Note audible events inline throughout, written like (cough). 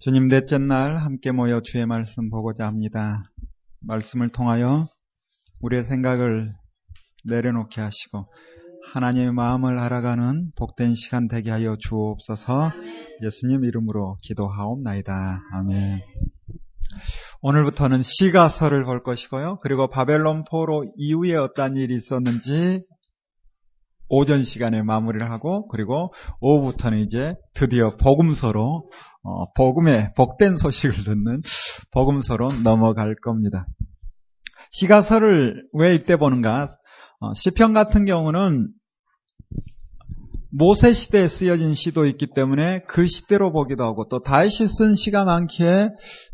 주님 넷째 날 함께 모여 주의 말씀 보고자 합니다. 말씀을 통하여 우리의 생각을 내려놓게 하시고 하나님의 마음을 알아가는 복된 시간 되게 하여 주옵소서 예수님 이름으로 기도하옵나이다. 아멘. 오늘부터는 시가서를 볼 것이고요. 그리고 바벨론 포로 이후에 어떤 일이 있었는지 오전 시간에 마무리를 하고 그리고 오후부터는 이제 드디어 복음서로 어, 복음의 복된 소식을 듣는 복음서로 넘어갈 겁니다. 시가서를 왜 이때 보는가? 어, 시편 같은 경우는 모세 시대에 쓰여진 시도 있기 때문에 그 시대로 보기도 하고 또 다윗이 쓴 시가 많기에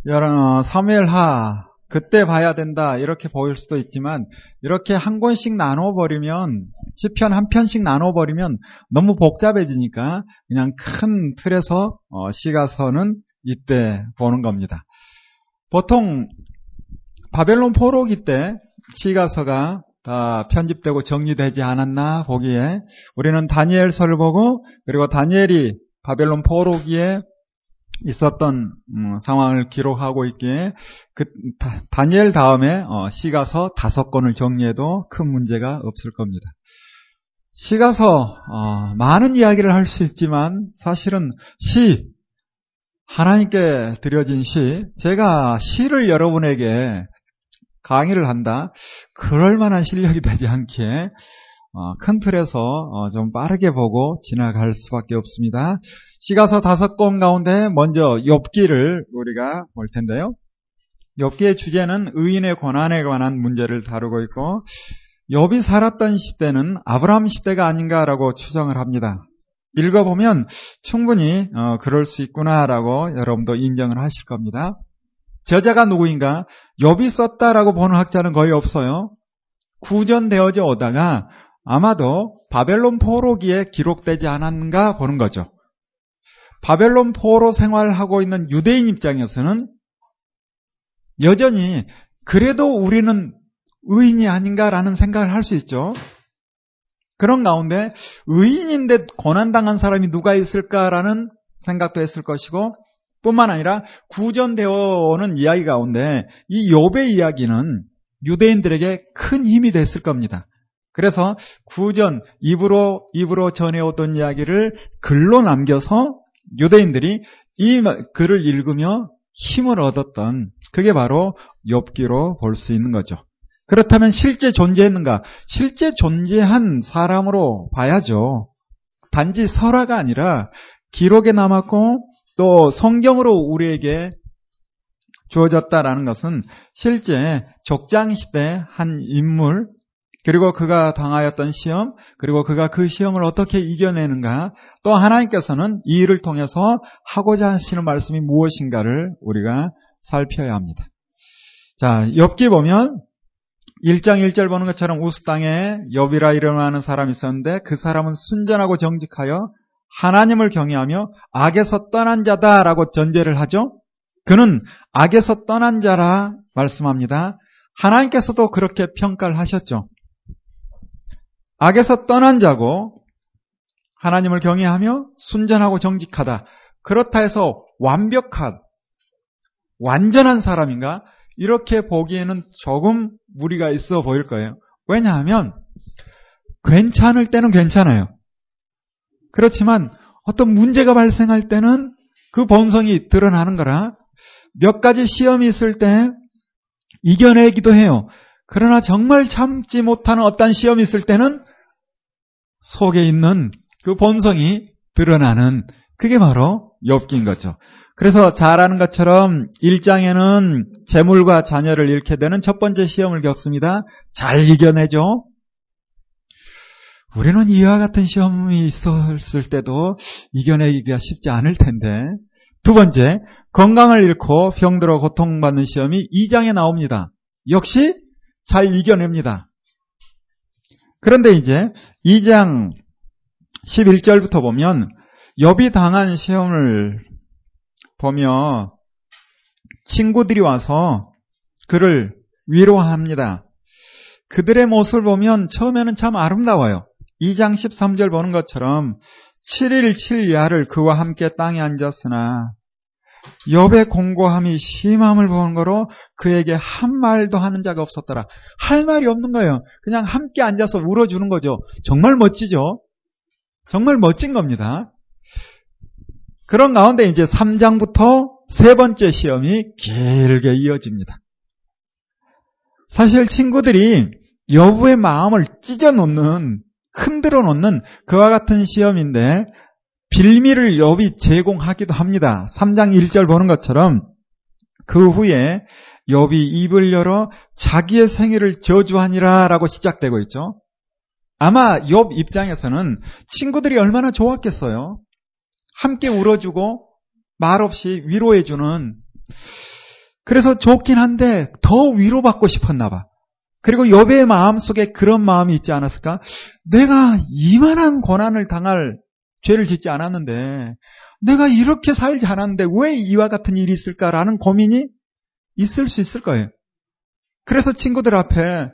여러 어, 사무엘하 그때 봐야 된다 이렇게 보일 수도 있지만 이렇게 한 권씩 나눠버리면 시편 한 편씩 나눠버리면 너무 복잡해지니까 그냥 큰 틀에서 어, 시가서는 이때 보는 겁니다. 보통 바벨론 포로기 때 시가서가 다 편집되고 정리되지 않았나 보기에 우리는 다니엘서를 보고 그리고 다니엘이 바벨론 포로기에 있었던 음, 상황을 기록하고 있기에 그 다, 니엘 다음에 어, 시가서 다섯 권을 정리해도 큰 문제가 없을 겁니다. 시가서 어, 많은 이야기를 할 수 있지만 사실은 시 하나님께 드려진 시 제가 시를 여러분에게 강의를 한다 그럴 만한 실력이 되지 않기에 어, 큰 틀에서 어, 좀 빠르게 보고 지나갈 수밖에 없습니다. 시가서 다섯 권 가운데 먼저 욥기를 우리가 볼 텐데요. 욥기의 주제는 의인의 권한에 관한 문제를 다루고 있고 욥이 살았던 시대는 아브라함 시대가 아닌가라고 추정을 합니다. 읽어보면 충분히 어, 그럴 수 있구나라고 여러분도 인정을 하실 겁니다. 저자가 누구인가? 욥이 썼다라고 보는 학자는 거의 없어요. 구전되어져 오다가 아마도 바벨론 포로기에 기록되지 않았는가 보는 거죠. 바벨론 포로 생활하고 있는 유대인 입장에서는 여전히 그래도 우리는 의인이 아닌가라는 생각을 할 수 있죠. 그런 가운데 의인인데 고난당한 사람이 누가 있을까라는 생각도 했을 것이고 뿐만 아니라 구전되어 오는 이야기 가운데 이 욥의 이야기는 유대인들에게 큰 힘이 됐을 겁니다. 그래서 구전 입으로 입으로 전해오던 이야기를 글로 남겨서 유대인들이 이 글을 읽으며 힘을 얻었던 그게 바로 욥기로 볼 수 있는 거죠. 그렇다면 실제 존재했는가? 실제 존재한 사람으로 봐야죠. 단지 설화가 아니라 기록에 남았고 또 성경으로 우리에게 주어졌다라는 것은 실제 족장시대 한 인물 그리고 그가 당하였던 시험, 그리고 그가 그 시험을 어떻게 이겨내는가, 또 하나님께서는 이 일을 통해서 하고자 하시는 말씀이 무엇인가를 우리가 살펴야 합니다. 자, 엽기 보면 1장 1절 보는 것처럼 우스 땅에 엽이라 이름하는 사람이 있었는데 그 사람은 순전하고 정직하여 하나님을 경외하며 악에서 떠난 자다라고 전제를 하죠. 그는 악에서 떠난 자라 말씀합니다. 하나님께서도 그렇게 평가를 하셨죠. 악에서 떠난 자고 하나님을 경외하며 순전하고 정직하다. 그렇다 해서 완벽한 완전한 사람인가? 이렇게 보기에는 조금 무리가 있어 보일 거예요. 왜냐하면 괜찮을 때는 괜찮아요. 그렇지만 어떤 문제가 발생할 때는 그 본성이 드러나는 거라 몇 가지 시험이 있을 때 이겨내기도 해요. 그러나 정말 참지 못하는 어떤 시험이 있을 때는 속에 있는 그 본성이 드러나는 그게 바로 엽기인 거죠. 그래서 잘 아는 것처럼 1장에는 재물과 자녀를 잃게 되는 첫 번째 시험을 겪습니다. 잘 이겨내죠. 우리는 이와 같은 시험이 있었을 때도 이겨내기가 쉽지 않을 텐데. 두 번째, 건강을 잃고 병들어 고통받는 시험이 2장에 나옵니다. 역시 잘 이겨냅니다. 그런데 이제 2장 11절부터 보면 여비 당한 시험을 보며 친구들이 와서 그를 위로합니다. 그들의 모습을 보면 처음에는 참 아름다워요. 2장 13절 보는 것처럼 7일 7야를 그와 함께 땅에 앉았으나 욥의 공고함이 심함을 보는 거로 그에게 한 말도 하는 자가 없었더라. 할 말이 없는 거예요. 그냥 함께 앉아서 울어주는 거죠. 정말 멋지죠? 정말 멋진 겁니다. 그런 가운데 이제 3장부터 세 번째 시험이 길게 이어집니다. 사실 친구들이 여부의 마음을 찢어 놓는, 흔들어 놓는 그와 같은 시험인데 빌미를 욥이 제공하기도 합니다. 3장 1절 보는 것처럼 그 후에 욥이 입을 열어 자기의 생일을 저주하니라라고 시작되고 있죠. 아마 욥 입장에서는 친구들이 얼마나 좋았겠어요. 함께 울어주고 말없이 위로해주는 그래서 좋긴 한데 더 위로받고 싶었나 봐. 그리고 욥의 마음속에 그런 마음이 있지 않았을까? 내가 이만한 고난을 당할 죄를 짓지 않았는데 내가 이렇게 살지 않았는데 왜 이와 같은 일이 있을까라는 고민이 있을 수 있을 거예요. 그래서 친구들 앞에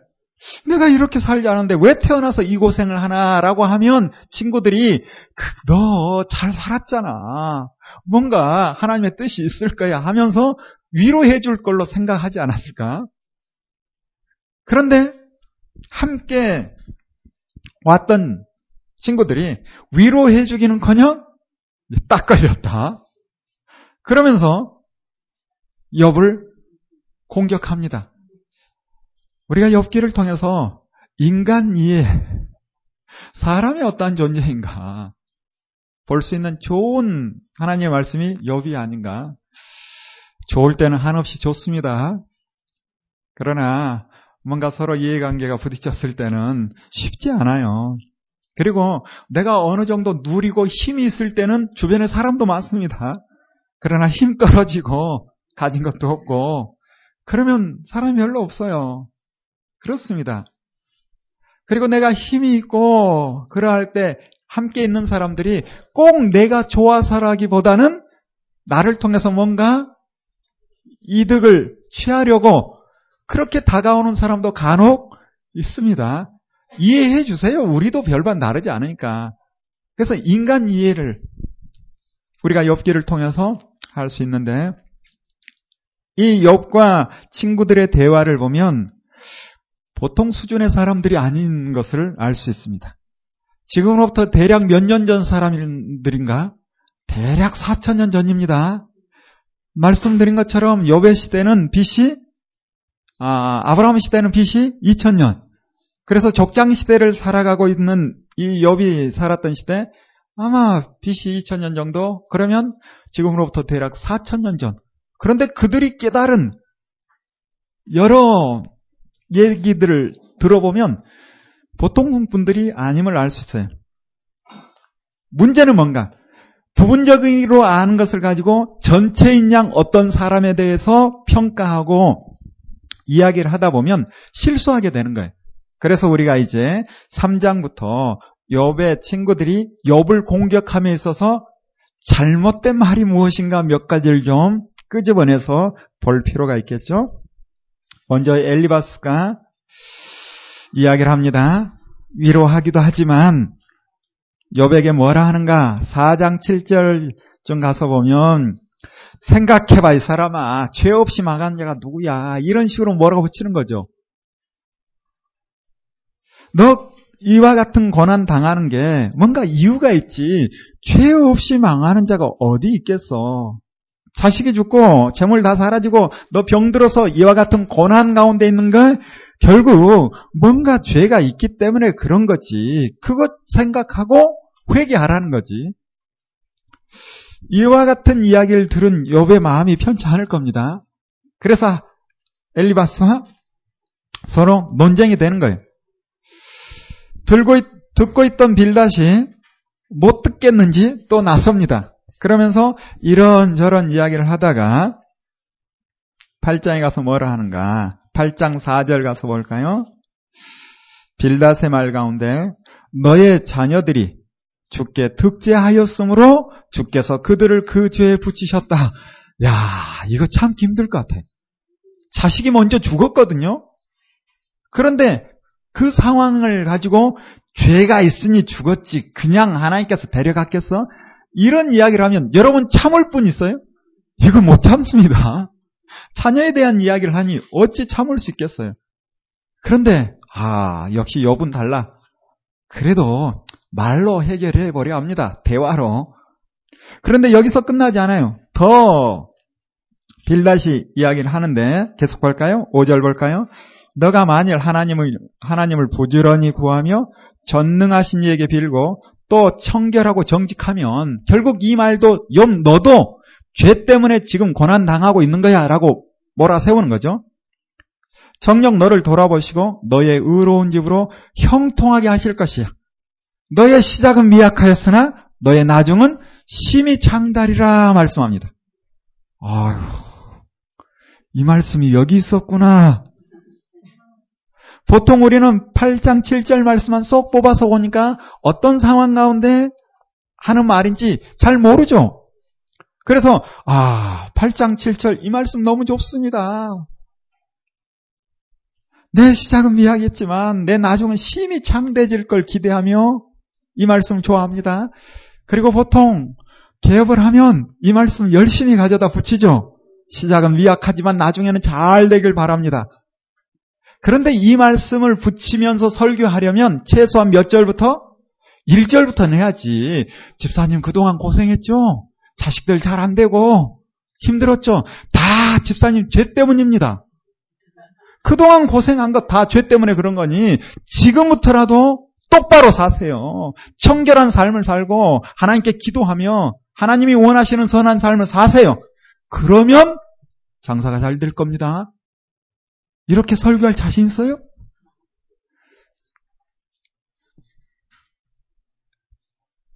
내가 이렇게 살지 않았는데 왜 태어나서 이 고생을 하나라고 하면 친구들이 너 잘 살았잖아. 뭔가 하나님의 뜻이 있을 거야 하면서 위로해 줄 걸로 생각하지 않았을까? 그런데 함께 왔던 친구들이 위로해 주기는커녕 딱 걸렸다. 그러면서 엽을 공격합니다. 우리가 엽기를 통해서 인간 이해, 사람이 어떠한 존재인가 볼 수 있는 좋은 하나님의 말씀이 엽이 아닌가. 좋을 때는 한없이 좋습니다. 그러나 뭔가 서로 이해관계가 부딪혔을 때는 쉽지 않아요. 그리고 내가 어느 정도 누리고 힘이 있을 때는 주변에 사람도 많습니다. 그러나 힘 떨어지고 가진 것도 없고 그러면 사람이 별로 없어요. 그렇습니다. 그리고 내가 힘이 있고 그러할 때 함께 있는 사람들이 꼭 내가 좋아서라기보다는 나를 통해서 뭔가 이득을 취하려고 그렇게 다가오는 사람도 간혹 있습니다. 이해해 주세요. 우리도 별반 다르지 않으니까. 그래서 인간 이해를 우리가 엽기를 통해서 할 수 있는데 이 엽과 친구들의 대화를 보면 보통 수준의 사람들이 아닌 것을 알 수 있습니다. 지금으로부터 대략 몇 년 전 사람들인가? 대략 4천 년 전입니다. 말씀드린 것처럼 여배 시대는 BC, 아, 아브라함 시대는 BC 2000년. 그래서 족장 시대를 살아가고 있는 이 엽이 살았던 시대 아마 BC 2000년 정도 그러면 지금으로부터 대략 4000년 전. 그런데 그들이 깨달은 여러 얘기들을 들어보면 보통 분들이 아님을 알 수 있어요. 문제는 뭔가? 부분적으로 아는 것을 가지고 전체인 양 어떤 사람에 대해서 평가하고 이야기를 하다 보면 실수하게 되는 거예요. 그래서 우리가 이제 3장부터 욥의 친구들이 욥을 공격함에 있어서 잘못된 말이 무엇인가 몇 가지를 좀 끄집어내서 볼 필요가 있겠죠. 먼저 엘리바스가 이야기를 합니다. 위로하기도 하지만 욥에게 뭐라 하는가? 4장 7절 좀 가서 보면 생각해봐 이 사람아 죄 없이 망한 자가 누구야 이런 식으로 뭐라고 붙이는 거죠. 너 이와 같은 고난 당하는 게 뭔가 이유가 있지 죄 없이 망하는 자가 어디 있겠어. 자식이 죽고 재물 다 사라지고 너 병들어서 이와 같은 고난 가운데 있는 걸 결국 뭔가 죄가 있기 때문에 그런 거지. 그것 생각하고 회개하라는 거지. 이와 같은 이야기를 들은 욥의 마음이 편치 않을 겁니다. 그래서 엘리바스와 서로 논쟁이 되는 거예요. 들고 있, 듣고 있던 빌닷이 못 듣겠는지 또 나섭니다. 그러면서 이런저런 이야기를 하다가 8장에 가서 뭐라 하는가? 8장 4절 가서 볼까요? 빌닷의 말 가운데 너의 자녀들이 주께 득제하였으므로 주께서 그들을 그 죄에 붙이셨다. 야, 이거 참 힘들 것 같아. 자식이 먼저 죽었거든요. 그런데 그 상황을 가지고 죄가 있으니 죽었지. 그냥 하나님께서 데려갔겠어? 이런 이야기를 하면 여러분 참을 분 있어요? 이거 못 참습니다. 자녀에 대한 이야기를 하니 어찌 참을 수 있겠어요. 그런데 아 역시 여분 달라. 그래도 말로 해결해 버려 합니다. 대화로. 그런데 여기서 끝나지 않아요. 더 빌다시 이야기를 하는데 계속 볼까요? 5절 볼까요? 너가 만일 하나님을 하나님을 부지런히 구하며 전능하신 이에게 빌고 또 청결하고 정직하면 결국 이 말도 엽 너도 죄 때문에 지금 고난 당하고 있는 거야 라고 몰아 세우는 거죠. 정녕 너를 돌아보시고 너의 의로운 집으로 형통하게 하실 것이야. 너의 시작은 미약하였으나 너의 나중은 심히 장달이라 말씀합니다. 아유, 이 말씀이 여기 있었구나. 보통 우리는 8장 7절 말씀만 쏙 뽑아서 보니까 어떤 상황 가운데 하는 말인지 잘 모르죠. 그래서 아 8장 7절 이 말씀 너무 좋습니다. 내 시작은 미약했지만 내 나중은 심히 창대질 걸 기대하며 이 말씀 좋아합니다. 그리고 보통 개업을 하면 이 말씀 열심히 가져다 붙이죠. 시작은 미약하지만 나중에는 잘 되길 바랍니다. 그런데 이 말씀을 붙이면서 설교하려면 최소한 몇 절부터? 1절부터는 해야지. 집사님 그동안 고생했죠? 자식들 잘 안 되고 힘들었죠? 다 집사님 죄 때문입니다. 그동안 고생한 것 다 죄 때문에 그런 거니 지금부터라도 똑바로 사세요. 청결한 삶을 살고 하나님께 기도하며 하나님이 원하시는 선한 삶을 사세요. 그러면 장사가 잘 될 겁니다. 이렇게 설교할 자신 있어요?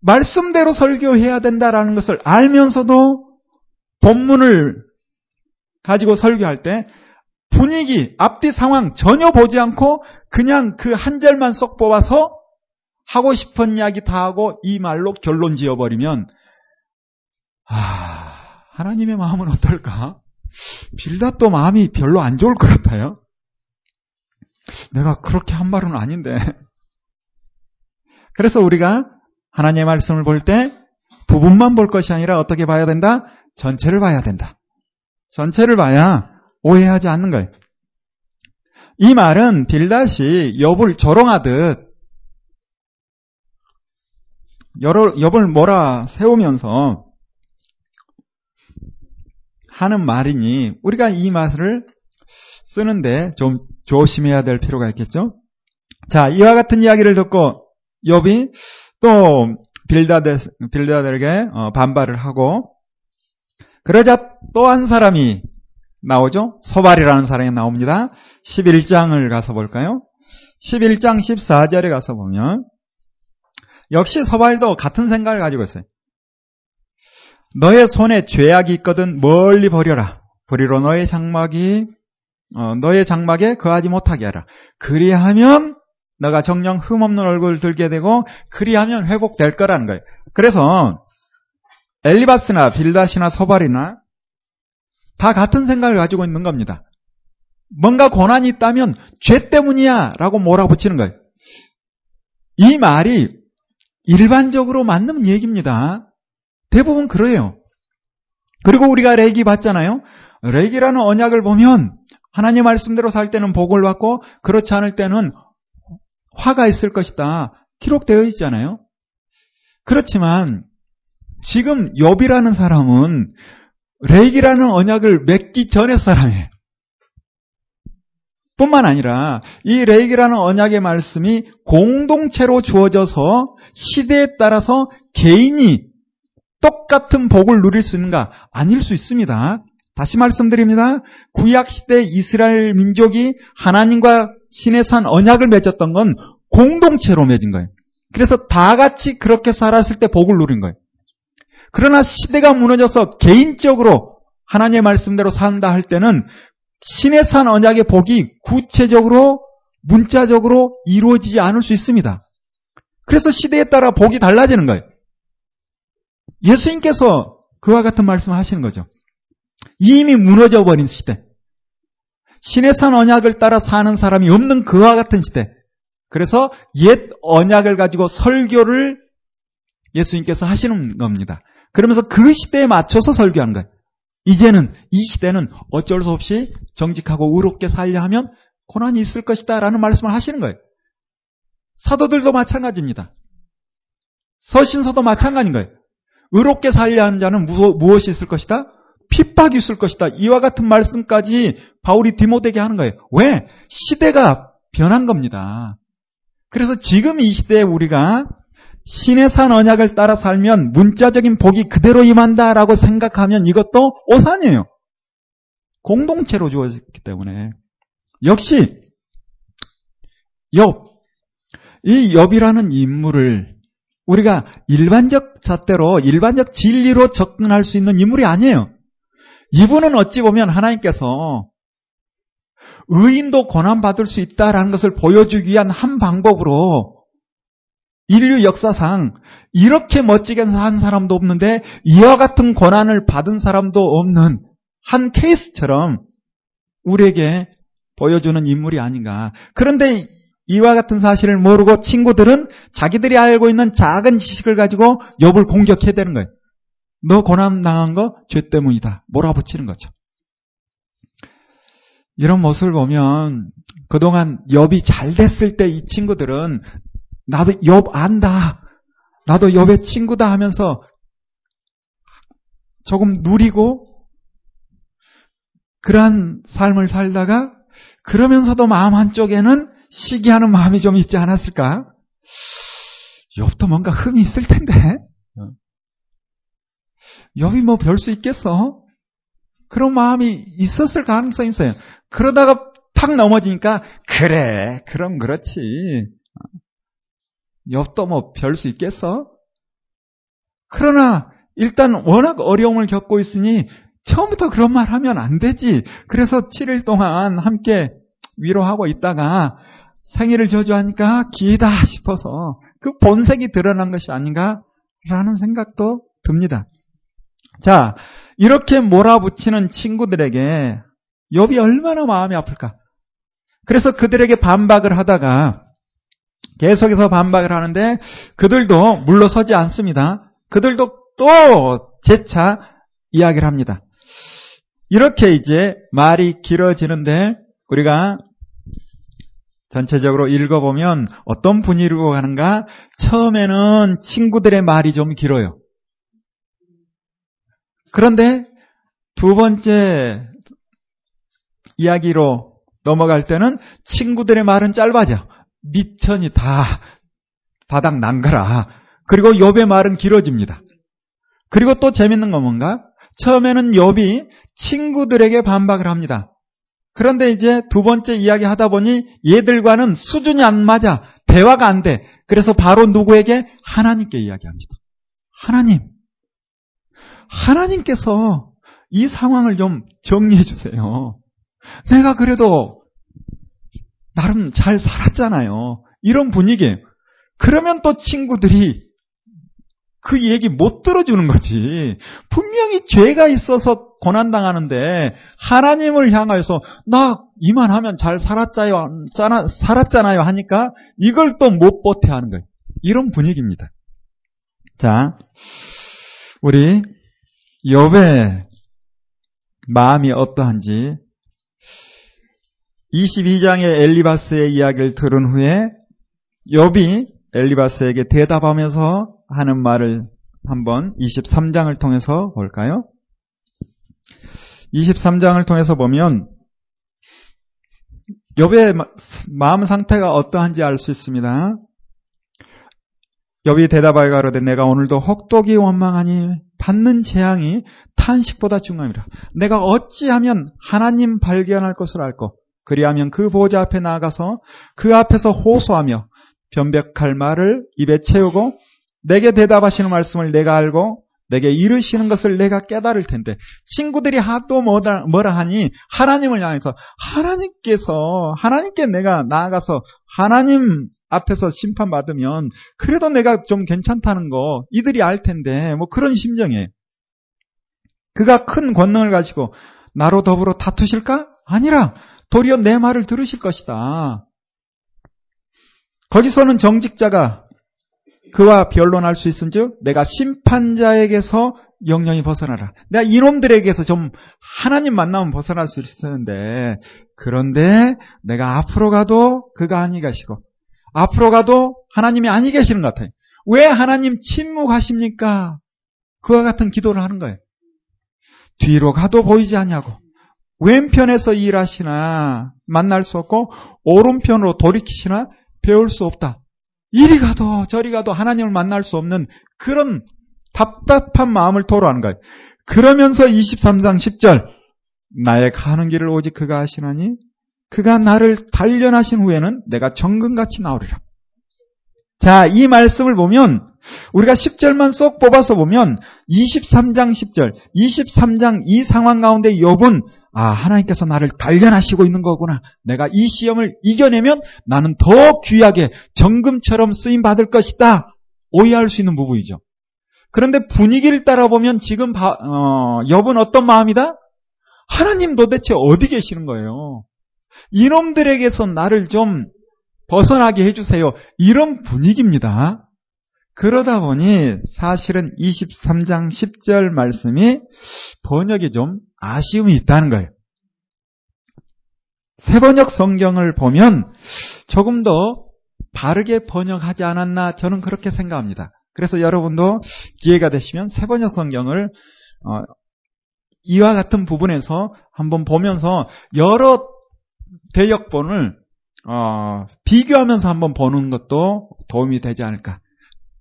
말씀대로 설교해야 된다라는 것을 알면서도 본문을 가지고 설교할 때 분위기, 앞뒤 상황 전혀 보지 않고 그냥 그 한 절만 쏙 뽑아서 하고 싶은 이야기 다 하고 이 말로 결론 지어버리면 아 하나님의 마음은 어떨까? 빌닷도 마음이 별로 안 좋을 것 같아요. 내가 그렇게 한 말은 아닌데. (laughs) 그래서 우리가 하나님의 말씀을 볼 때 부분만 볼 것이 아니라 어떻게 봐야 된다? 전체를 봐야 된다. 전체를 봐야 오해하지 않는 거예요. 이 말은 빌닷이 엽을 조롱하듯 엽을 몰아 세우면서 하는 말이니 우리가 이 말을 쓰는데 좀 조심해야 될 필요가 있겠죠. 자, 이와 같은 이야기를 듣고 욥이 또 빌다데, 빌다들에게 어, 반발을 하고 그러자 또 한 사람이 나오죠. 소발이라는 사람이 나옵니다. 11장을 가서 볼까요? 11장 14절에 가서 보면 역시 소발도 같은 생각을 가지고 있어요. 너의 손에 죄악이 있거든 멀리 버려라. 버리로 너의 장막이 어, 너의 장막에 거하지 못하게 하라. 그리하면 너가 정령 흠없는 얼굴을 들게 되고 그리하면 회복될 거라는 거예요. 그래서 엘리바스나 빌다시나 소발이나 다 같은 생각을 가지고 있는 겁니다. 뭔가 고난이 있다면 죄 때문이야 라고 몰아붙이는 거예요. 이 말이 일반적으로 맞는 얘기입니다. 대부분 그래요. 그리고 우리가 레기 봤잖아요. 레기라는 언약을 보면 하나님 말씀대로 살 때는 복을 받고 그렇지 않을 때는 화가 있을 것이다. 기록되어 있잖아요. 그렇지만 지금 욥이라는 사람은 레기라는 언약을 맺기 전의 사람이에요. 뿐만 아니라 이 레이기라는 언약의 말씀이 공동체로 주어져서 시대에 따라서 개인이 똑같은 복을 누릴 수 있는가? 아닐 수 있습니다. 다시 말씀드립니다. 구약 시대 이스라엘 민족이 하나님과 신의 산 언약을 맺었던 건 공동체로 맺은 거예요. 그래서 다 같이 그렇게 살았을 때 복을 누린 거예요. 그러나 시대가 무너져서 개인적으로 하나님의 말씀대로 산다 할 때는 신의 산 언약의 복이 구체적으로 문자적으로 이루어지지 않을 수 있습니다. 그래서 시대에 따라 복이 달라지는 거예요. 예수님께서 그와 같은 말씀을 하시는 거죠. 이미 무너져 버린 시대. 신의 산 언약을 따라 사는 사람이 없는 그와 같은 시대. 그래서 옛 언약을 가지고 설교를 예수님께서 하시는 겁니다. 그러면서 그 시대에 맞춰서 설교하는 거예요. 이제는 이 시대는 어쩔 수 없이 정직하고 의롭게 살려 하면 고난이 있을 것이다 라는 말씀을 하시는 거예요. 사도들도 마찬가지입니다. 서신서도 마찬가지인 거예요. 의롭게 살려 하는 자는 무엇이 있을 것이다? 핍박이 있을 것이다. 이와 같은 말씀까지 바울이 디모데에게 하는 거예요. 왜? 시대가 변한 겁니다. 그래서 지금 이 시대에 우리가 신의 산 언약을 따라 살면 문자적인 복이 그대로 임한다라고 생각하면 이것도 오산이에요. 공동체로 주어졌기 때문에. 역시 엽, 이 엽이라는 인물을 우리가 일반적 잣대로 일반적 진리로 접근할 수 있는 인물이 아니에요. 이분은 어찌 보면 하나님께서 의인도 고난받을 수 있다라는 것을 보여주기 위한 한 방법으로 인류 역사상 이렇게 멋지게 산 사람도 없는데 이와 같은 고난을 받은 사람도 없는 한 케이스처럼 우리에게 보여주는 인물이 아닌가. 그런데 이와 같은 사실을 모르고 친구들은 자기들이 알고 있는 작은 지식을 가지고 욥을 공격해야 되는 거예요. 너 고난 당한 거 죄 때문이다. 몰아붙이는 거죠. 이런 모습을 보면 그동안 욥이 잘 됐을 때 이 친구들은 나도 욥 안다. 나도 욥의 친구다 하면서 조금 누리고 그러한 삶을 살다가 그러면서도 마음 한쪽에는 시기하는 마음이 좀 있지 않았을까? 욥도 뭔가 흠이 있을 텐데. 욥이 뭐별 수 있겠어? 그런 마음이 있었을 가능성이 있어요. 그러다가 탁 넘어지니까 그래, 그럼 그렇지. 욥도 뭐 별 수 있겠어? 그러나 일단 워낙 어려움을 겪고 있으니 처음부터 그런 말 하면 안 되지. 그래서 7일 동안 함께 위로하고 있다가 생일을 저주하니까 기회다 싶어서 그 본색이 드러난 것이 아닌가라는 생각도 듭니다. 자, 이렇게 몰아붙이는 친구들에게 욥이 얼마나 마음이 아플까? 그래서 그들에게 반박을 하다가 계속해서 반박을 하는데 그들도 물러서지 않습니다. 그들도 또 재차 이야기를 합니다. 이렇게 이제 말이 길어지는데 우리가 전체적으로 읽어보면 어떤 분위기로 가는가? 처음에는 친구들의 말이 좀 길어요. 그런데 두 번째 이야기로 넘어갈 때는 친구들의 말은 짧아져. 미천이 다 바닥 난가라. 그리고 욥의 말은 길어집니다. 그리고 또 재밌는 건 뭔가? 처음에는 욥이 친구들에게 반박을 합니다. 그런데 이제 두 번째 이야기 하다 보니 얘들과는 수준이 안 맞아. 대화가 안 돼. 그래서 바로 누구에게? 하나님께 이야기합니다. 하나님. 하나님께서 이 상황을 좀 정리해 주세요. 내가 그래도 나름 잘 살았잖아요. 이런 분위기예요. 그러면 또 친구들이 그 얘기 못 들어주는 거지. 분명히 죄가 있어서 고난당하는데 하나님을 향하여서 나 이만하면 잘 살았잖아요, 살았잖아요 하니까 이걸 또 못 버텨 하는 거예요. 이런 분위기입니다. 자, 우리 욥의 마음이 어떠한지 22장의 엘리바스의 이야기를 들은 후에 욥이 엘리바스에게 대답하면서 하는 말을 한번 23장을 통해서 볼까요? 23장을 통해서 보면 욥의 마음 상태가 어떠한지 알 수 있습니다. 욥이 대답하여 가로되 내가 오늘도 혹독이 원망하니 받는 재앙이 탄식보다 중함이라. 내가 어찌하면 하나님 발견할 것을 알고 그리하면 그 보좌 앞에 나가서 그 앞에서 호소하며 변백할 말을 입에 채우고 내게 대답하시는 말씀을 내가 알고 내게 이르시는 것을 내가 깨달을 텐데 친구들이 하도 뭐라, 뭐라 하니 하나님을 향해서 하나님께서 하나님께 내가 나아가서 하나님 앞에서 심판받으면 그래도 내가 좀 괜찮다는 거 이들이 알 텐데 뭐 그런 심정이에요. 그가 큰 권능을 가지고 나로 더불어 다투실까? 아니라 도리어 내 말을 들으실 것이다. 거기서는 정직자가 그와 변론할 수 있은즉 내가 심판자에게서 영영이 벗어나라. 내가 이놈들에게서 좀 하나님 만나면 벗어날 수 있었는데 그런데 내가 앞으로 가도 그가 아니 계시고 앞으로 가도 하나님이 아니 계시는 것 같아요. 왜 하나님 침묵하십니까? 그와 같은 기도를 하는 거예요. 뒤로 가도 보이지 않냐고. 왼편에서 일하시나 만날 수 없고 오른편으로 돌이키시나 배울 수 없다. 이리 가도 저리 가도 하나님을 만날 수 없는 그런 답답한 마음을 토로하는 거예요. 그러면서 23장 10절 나의 가는 길을 오직 그가 하시나니 그가 나를 단련하신 후에는 내가 정금같이 나오리라. 자, 이 말씀을 보면 우리가 10절만 쏙 뽑아서 보면 23장 10절, 23장 이 상황 가운데 욥은 아, 하나님께서 나를 단련하시고 있는 거구나. 내가 이 시험을 이겨내면 나는 더 귀하게 정금처럼 쓰임 받을 것이다. 오해할 수 있는 부분이죠. 그런데 분위기를 따라 보면 지금 바, 어, 욥은 어떤 마음이다? 하나님 도대체 어디 계시는 거예요? 이놈들에게서 나를 좀 벗어나게 해주세요. 이런 분위기입니다. 그러다 보니 사실은 23장 10절 말씀이 번역에 좀 아쉬움이 있다는 거예요. 세번역 성경을 보면 조금 더 바르게 번역하지 않았나 저는 그렇게 생각합니다. 그래서 여러분도 기회가 되시면 세번역 성경을 어, 이와 같은 부분에서 한번 보면서 여러 대역본을 어, 비교하면서 한번 보는 것도 도움이 되지 않을까.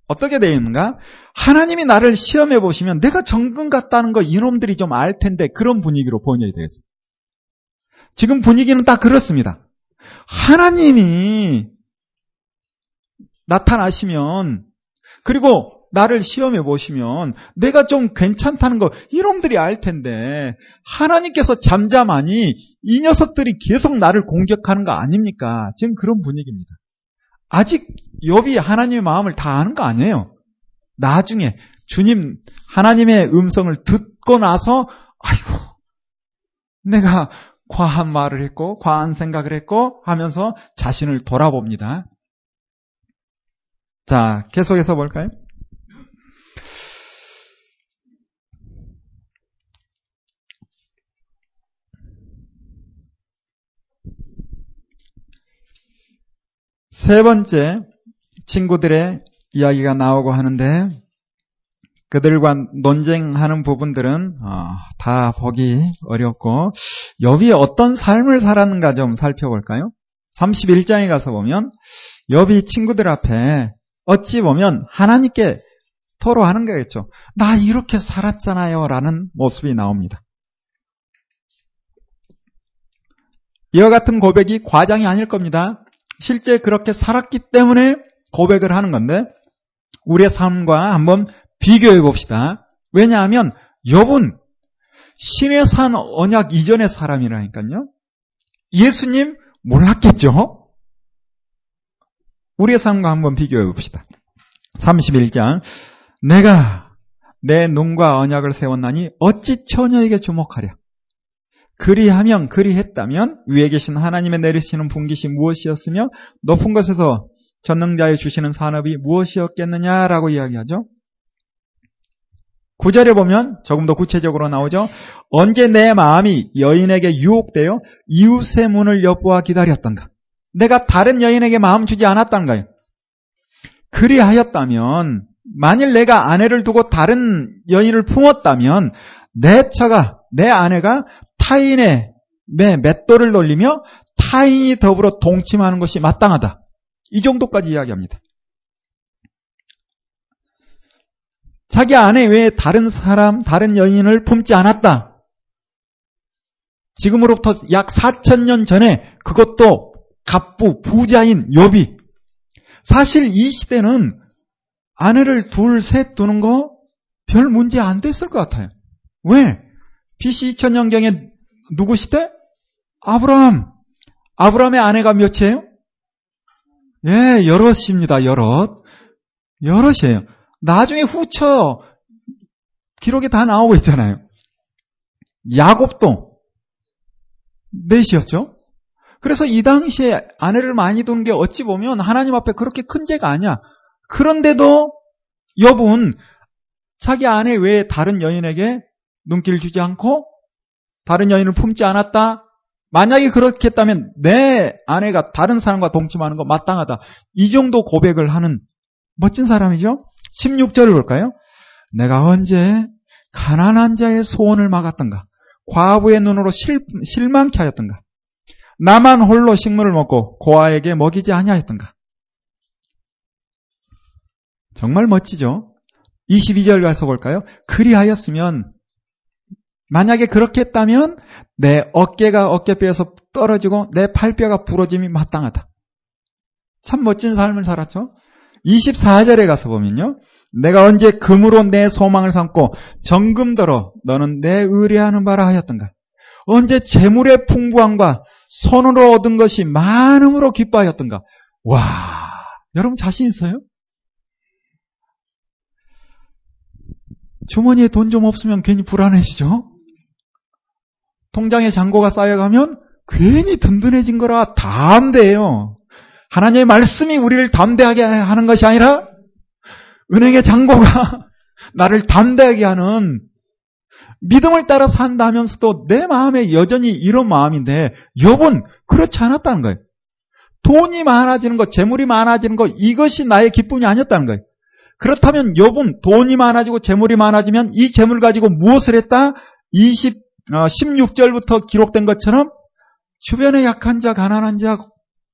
어떻게 되어 있는가? 하나님이 나를 시험해 보시면 내가 정금 같다는 거 이놈들이 좀 알 텐데 그런 분위기로 번역이 되겠어요. 지금 분위기는 딱 그렇습니다. 하나님이 나타나시면 그리고 나를 시험해 보시면 내가 좀 괜찮다는 거 이놈들이 알 텐데 하나님께서 잠잠하니 이 녀석들이 계속 나를 공격하는 거 아닙니까? 지금 그런 분위기입니다. 아직 욥이 하나님의 마음을 다 아는 거 아니에요. 나중에 주님 하나님의 음성을 듣고 나서 아이고 내가 과한 말을 했고 과한 생각을 했고 하면서 자신을 돌아봅니다. 자, 계속해서 볼까요? 세 번째 친구들의 이야기가 나오고 하는데 그들과 논쟁하는 부분들은 어, 다 보기 어렵고 엽이 어떤 삶을 살았는가 좀 살펴볼까요? 31장에 가서 보면 엽이 친구들 앞에 어찌 보면 하나님께 토로하는 거겠죠. 나 이렇게 살았잖아요 라는 모습이 나옵니다. 이와 같은 고백이 과장이 아닐 겁니다. 실제 그렇게 살았기 때문에 고백을 하는 건데 우리의 삶과 한번 비교해 봅시다. 왜냐하면 욥은 신의 산 언약 이전의 사람이라니까요. 예수님 몰랐겠죠? 우리의 삶과 한번 비교해 봅시다. 31장 내가 내 눈과 언약을 세웠나니 어찌 처녀에게 주목하랴. 그리하면 그리했다면 위에 계신 하나님의 내리시는 분깃이 무엇이었으며 높은 곳에서 전능자의 주시는 산업이 무엇이었겠느냐라고 이야기하죠. 구절에 보면 조금 더 구체적으로 나오죠. 언제 내 마음이 여인에게 유혹되어 이웃의 문을 엿보아 기다렸던가. 내가 다른 여인에게 마음 주지 않았던가요? 그리하였다면 만일 내가 아내를 두고 다른 여인을 품었다면 내 처가 내 아내가 타인의 맷돌을 놀리며 타인이 더불어 동침하는 것이 마땅하다. 이 정도까지 이야기합니다. 자기 아내 외에 다른 사람, 다른 여인을 품지 않았다. 지금으로부터 약 4천 년 전에 그것도 갑부, 부자인 여비. 사실 이 시대는 아내를 둘, 셋 두는 거 별 문제 안 됐을 것 같아요. 왜? BC 2000년경에 누구 시대? 아브라함. 아브라함의 아내가 몇이에요? 예, 여럿입니다. 여럿. 여럿이에요. 나중에 후처 기록에 다 나오고 있잖아요. 야곱도 넷이었죠. 그래서 이 당시에 아내를 많이 두는 게 어찌 보면 하나님 앞에 그렇게 큰 죄가 아니야. 그런데도 여분 자기 아내 외에 다른 여인에게 눈길 주지 않고 다른 여인을 품지 않았다. 만약에 그렇게 했다면 내 아내가 다른 사람과 동침하는 거 마땅하다. 이 정도 고백을 하는 멋진 사람이죠. 16절을 볼까요? 내가 언제 가난한 자의 소원을 막았던가? 과부의 눈으로 실, 실망케 하였던가? 나만 홀로 식물을 먹고 고아에게 먹이지 아니하였던가? 정말 멋지죠? 22절 가서 볼까요? 그리하였으면 만약에 그렇게 했다면 내 어깨가 어깨뼈에서 떨어지고 내 팔뼈가 부러짐이 마땅하다. 참 멋진 삶을 살았죠? 24절에 가서 보면요. 내가 언제 금으로 내 소망을 삼고 정금더러 너는 내 의뢰하는 바라 하였던가. 언제 재물의 풍부함과 손으로 얻은 것이 많음으로 기뻐하였던가. 와, 여러분 자신 있어요? 주머니에 돈 좀 없으면 괜히 불안해지죠? 통장에 잔고가 쌓여가면 괜히 든든해진 거라 담대해요. 하나님의 말씀이 우리를 담대하게 하는 것이 아니라 은행의 잔고가 (laughs) 나를 담대하게 하는 믿음을 따라 산다면서도 내 마음에 여전히 이런 마음인데 여분 그렇지 않았다는 거예요. 돈이 많아지는 것, 재물이 많아지는 것 이것이 나의 기쁨이 아니었다는 거예요. 그렇다면 여분 돈이 많아지고 재물이 많아지면 이 재물 가지고 무엇을 했다? 20 어, 16절부터 기록된 것처럼 주변에 약한 자, 가난한 자,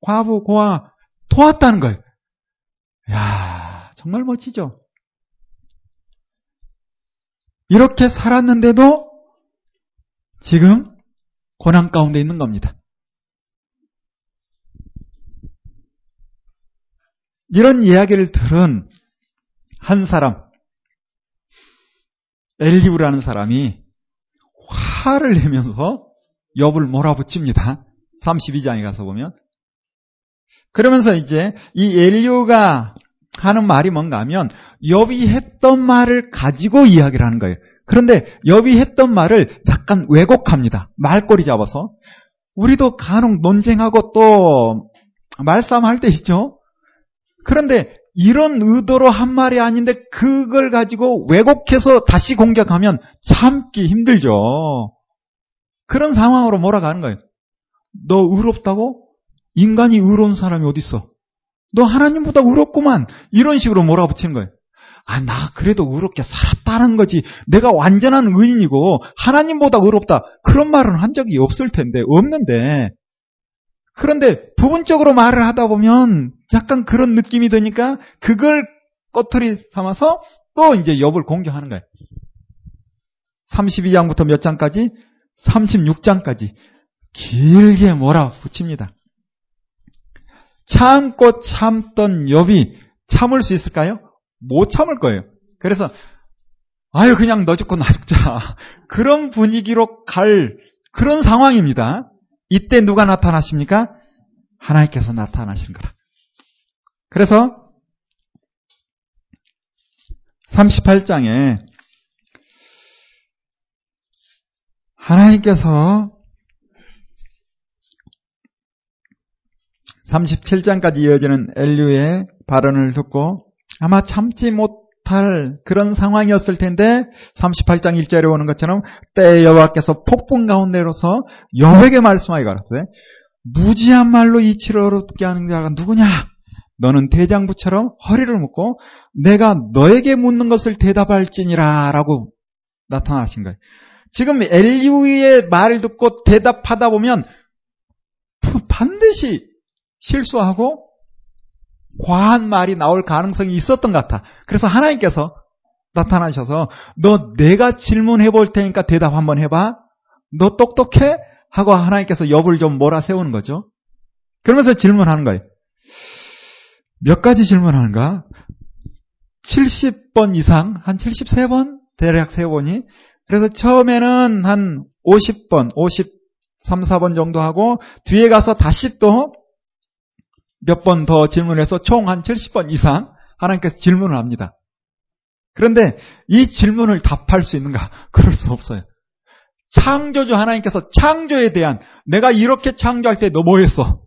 과부, 고아 도왔다는 거예요. 야 정말 멋지죠? 이렇게 살았는데도 지금 고난 가운데 있는 겁니다. 이런 이야기를 들은 한 사람, 엘리우라는 사람이 화를 내면서 엽을 몰아붙입니다. 32장에 가서 보면. 그러면서 이제 이 엘리오가 하는 말이 뭔가 하면 엽이 했던 말을 가지고 이야기를 하는 거예요. 그런데 엽이 했던 말을 약간 왜곡합니다. 말꼬리 잡아서. 우리도 간혹 논쟁하고 또 말싸움할 때 있죠. 그런데 이런 의도로 한 말이 아닌데 그걸 가지고 왜곡해서 다시 공격하면 참기 힘들죠. 그런 상황으로 몰아가는 거예요. 너 의롭다고? 인간이 의로운 사람이 어딨어? 너 하나님보다 의롭구만. 이런 식으로 몰아붙이는 거예요. 아, 나 그래도 의롭게 살았다는 거지. 내가 완전한 의인이고 하나님보다 의롭다. 그런 말은 한 적이 없을 텐데, 없는데. 그런데 부분적으로 말을 하다 보면 약간 그런 느낌이 드니까 그걸 꺼트리 삼아서 또 이제 욥을 공격하는 거예요. 32장부터 몇 장까지? 36장까지 길게 몰아붙입니다. 참고 참던 욥이 참을 수 있을까요? 못 참을 거예요. 그래서 아유 그냥 너 죽고 나 죽자 그런 분위기로 갈 그런 상황입니다. 이때 누가 나타나십니까? 하나님께서 나타나시는 거라. 그래서 38장에 하나님께서 37장까지 이어지는 엘류의 발언을 듣고 아마 참지 못 할 그런 상황이었을 텐데 38장 1절에 오는 것처럼 때 여호와께서 폭풍 가운데로서 여호에게 말씀하여 가라사대 무지한 말로 이치를 어렵게 하는 자가 누구냐? 너는 대장부처럼 허리를 묶고 내가 너에게 묻는 것을 대답할지니라 라고 나타나신 거예요. 지금 엘리우의 말을 듣고 대답하다 보면 반드시 실수하고 과한 말이 나올 가능성이 있었던 것 같아. 그래서 하나님께서 나타나셔서 너 내가 질문해 볼 테니까 대답 한번 해봐. 너 똑똑해? 하고 하나님께서 엽을 좀 몰아세우는 거죠. 그러면서 질문하는 거예요. 몇 가지 질문하는가? 70번 이상, 한 73번? 대략 세번이. 그래서 처음에는 한 50번, 53, 4번 정도 하고, 뒤에 가서 다시 또 몇 번 더 질문해서 총 한 70번 이상 하나님께서 질문을 합니다. 그런데 이 질문을 답할 수 있는가? (laughs) 그럴 수 없어요. 창조주 하나님께서 창조에 대한 내가 이렇게 창조할 때 너 뭐 했어?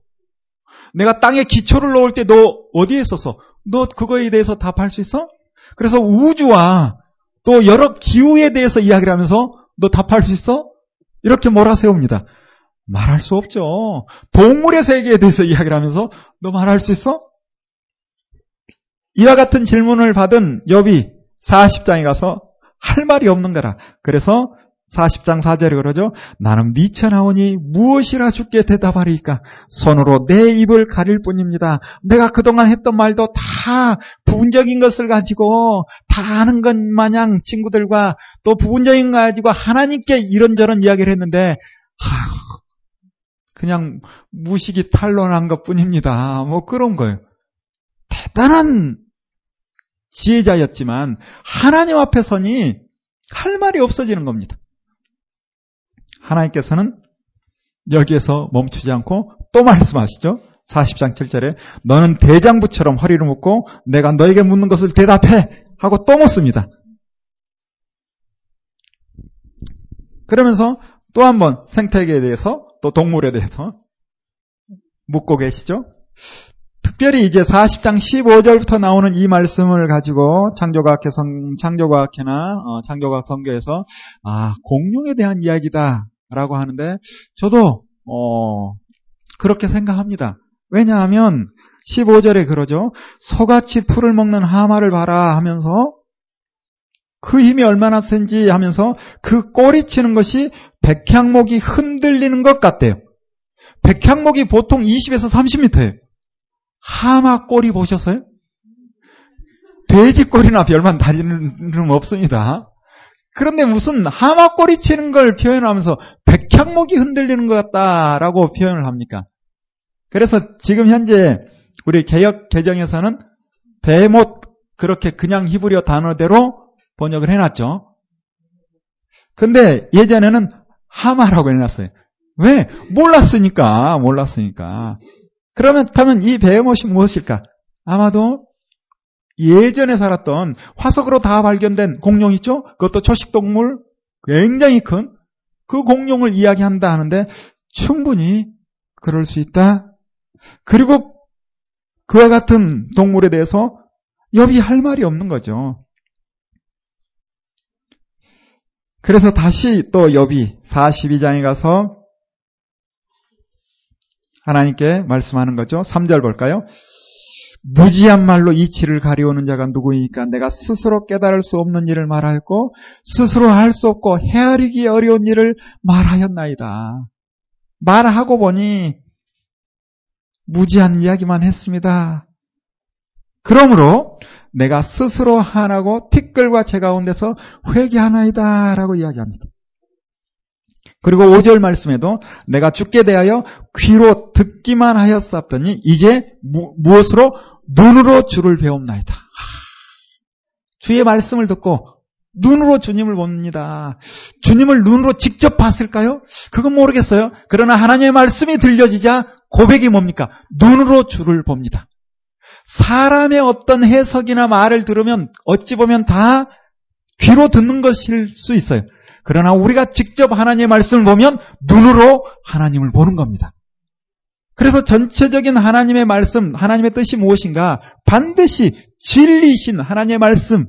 내가 땅에 기초를 놓을 때 너 어디에 있었어? 너 그거에 대해서 답할 수 있어? 그래서 우주와 또 여러 기후에 대해서 이야기를 하면서 너 답할 수 있어? 이렇게 몰아세웁니다. 말할 수 없죠. 동물의 세계에 대해서 이야기를 하면서 너 말할 수 있어? 이와 같은 질문을 받은 엽이 40장에 가서 할 말이 없는 거라. 그래서 40장 4절에 그러죠. 나는 미쳐나오니 무엇이라 죽게 대답하리까? 손으로 내 입을 가릴 뿐입니다. 내가 그동안 했던 말도 다 부분적인 것을 가지고 다 아는 것 마냥 친구들과 또 부분적인 거 가지고 하나님께 이런저런 이야기를 했는데 그냥 무식이 탄론한 것 뿐입니다. 뭐 그런 거예요. 대단한 지혜자였지만 하나님 앞에 서니 할 말이 없어지는 겁니다. 하나님께서는 여기에서 멈추지 않고 또 말씀하시죠. 40장 7절에 너는 대장부처럼 허리를 묶고 내가 너에게 묻는 것을 대답해 하고 또 묻습니다. 그러면서 또 한 번 생태계에 대해서 또 동물에 대해서 묻고 계시죠. 특별히 이제 40장 15절부터 나오는 이 말씀을 가지고 창조과학회 성, 창조과학회나 어, 창조과학 성교에서 아 공룡에 대한 이야기다 라고 하는데 저도 어, 그렇게 생각합니다. 왜냐하면 15절에 그러죠. 소같이 풀을 먹는 하마를 봐라 하면서 그 힘이 얼마나 센지 하면서 그 꼬리치는 것이 백향목이 흔들리는 것 같대요. 백향목이 보통 20에서 30m예요. 하마 꼬리 보셨어요? 돼지 꼬리나 별만 다리는 없습니다. 그런데 무슨 하마 꼬리 치는 걸 표현하면서 백향목이 흔들리는 것 같다라고 표현을 합니까? 그래서 지금 현재 우리 개혁 개정에서는 배못 그렇게 그냥 히브리어 단어대로 번역을 해놨죠. 근데 예전에는 하마라고 해놨어요. 왜? 몰랐으니까, 몰랐으니까. 그러면, 그러면 이 베헤못이 무엇일까? 아마도 예전에 살았던 화석으로 다 발견된 공룡 있죠? 그것도 초식동물 굉장히 큰 그 공룡을 이야기한다 하는데 충분히 그럴 수 있다. 그리고 그와 같은 동물에 대해서 여비 할 말이 없는 거죠. 그래서 다시 또 여비 42장에 가서 하나님께 말씀하는 거죠. 3절 볼까요? 무지한 말로 이치를 가리우는 자가 누구이니까 내가 스스로 깨달을 수 없는 일을 말하였고 스스로 할 수 없고 헤아리기 어려운 일을 말하였나이다. 말하고 보니 무지한 이야기만 했습니다. 그러므로 내가 스스로 하나고 티끌과 제 가운데서 회개하나이다 라고 이야기합니다. 그리고 5절 말씀에도 내가 죽게 대하여 귀로 듣기만 하였었더니 이제 무, 무엇으로 눈으로 주를 배웁나이다. 주의 말씀을 듣고 눈으로 주님을 봅니다. 주님을 눈으로 직접 봤을까요? 그건 모르겠어요. 그러나 하나님의 말씀이 들려지자 고백이 뭡니까? 눈으로 주를 봅니다. 사람의 어떤 해석이나 말을 들으면 어찌 보면 다 귀로 듣는 것일 수 있어요. 그러나 우리가 직접 하나님의 말씀을 보면 눈으로 하나님을 보는 겁니다. 그래서 전체적인 하나님의 말씀, 하나님의 뜻이 무엇인가? 반드시 진리신 하나님의 말씀,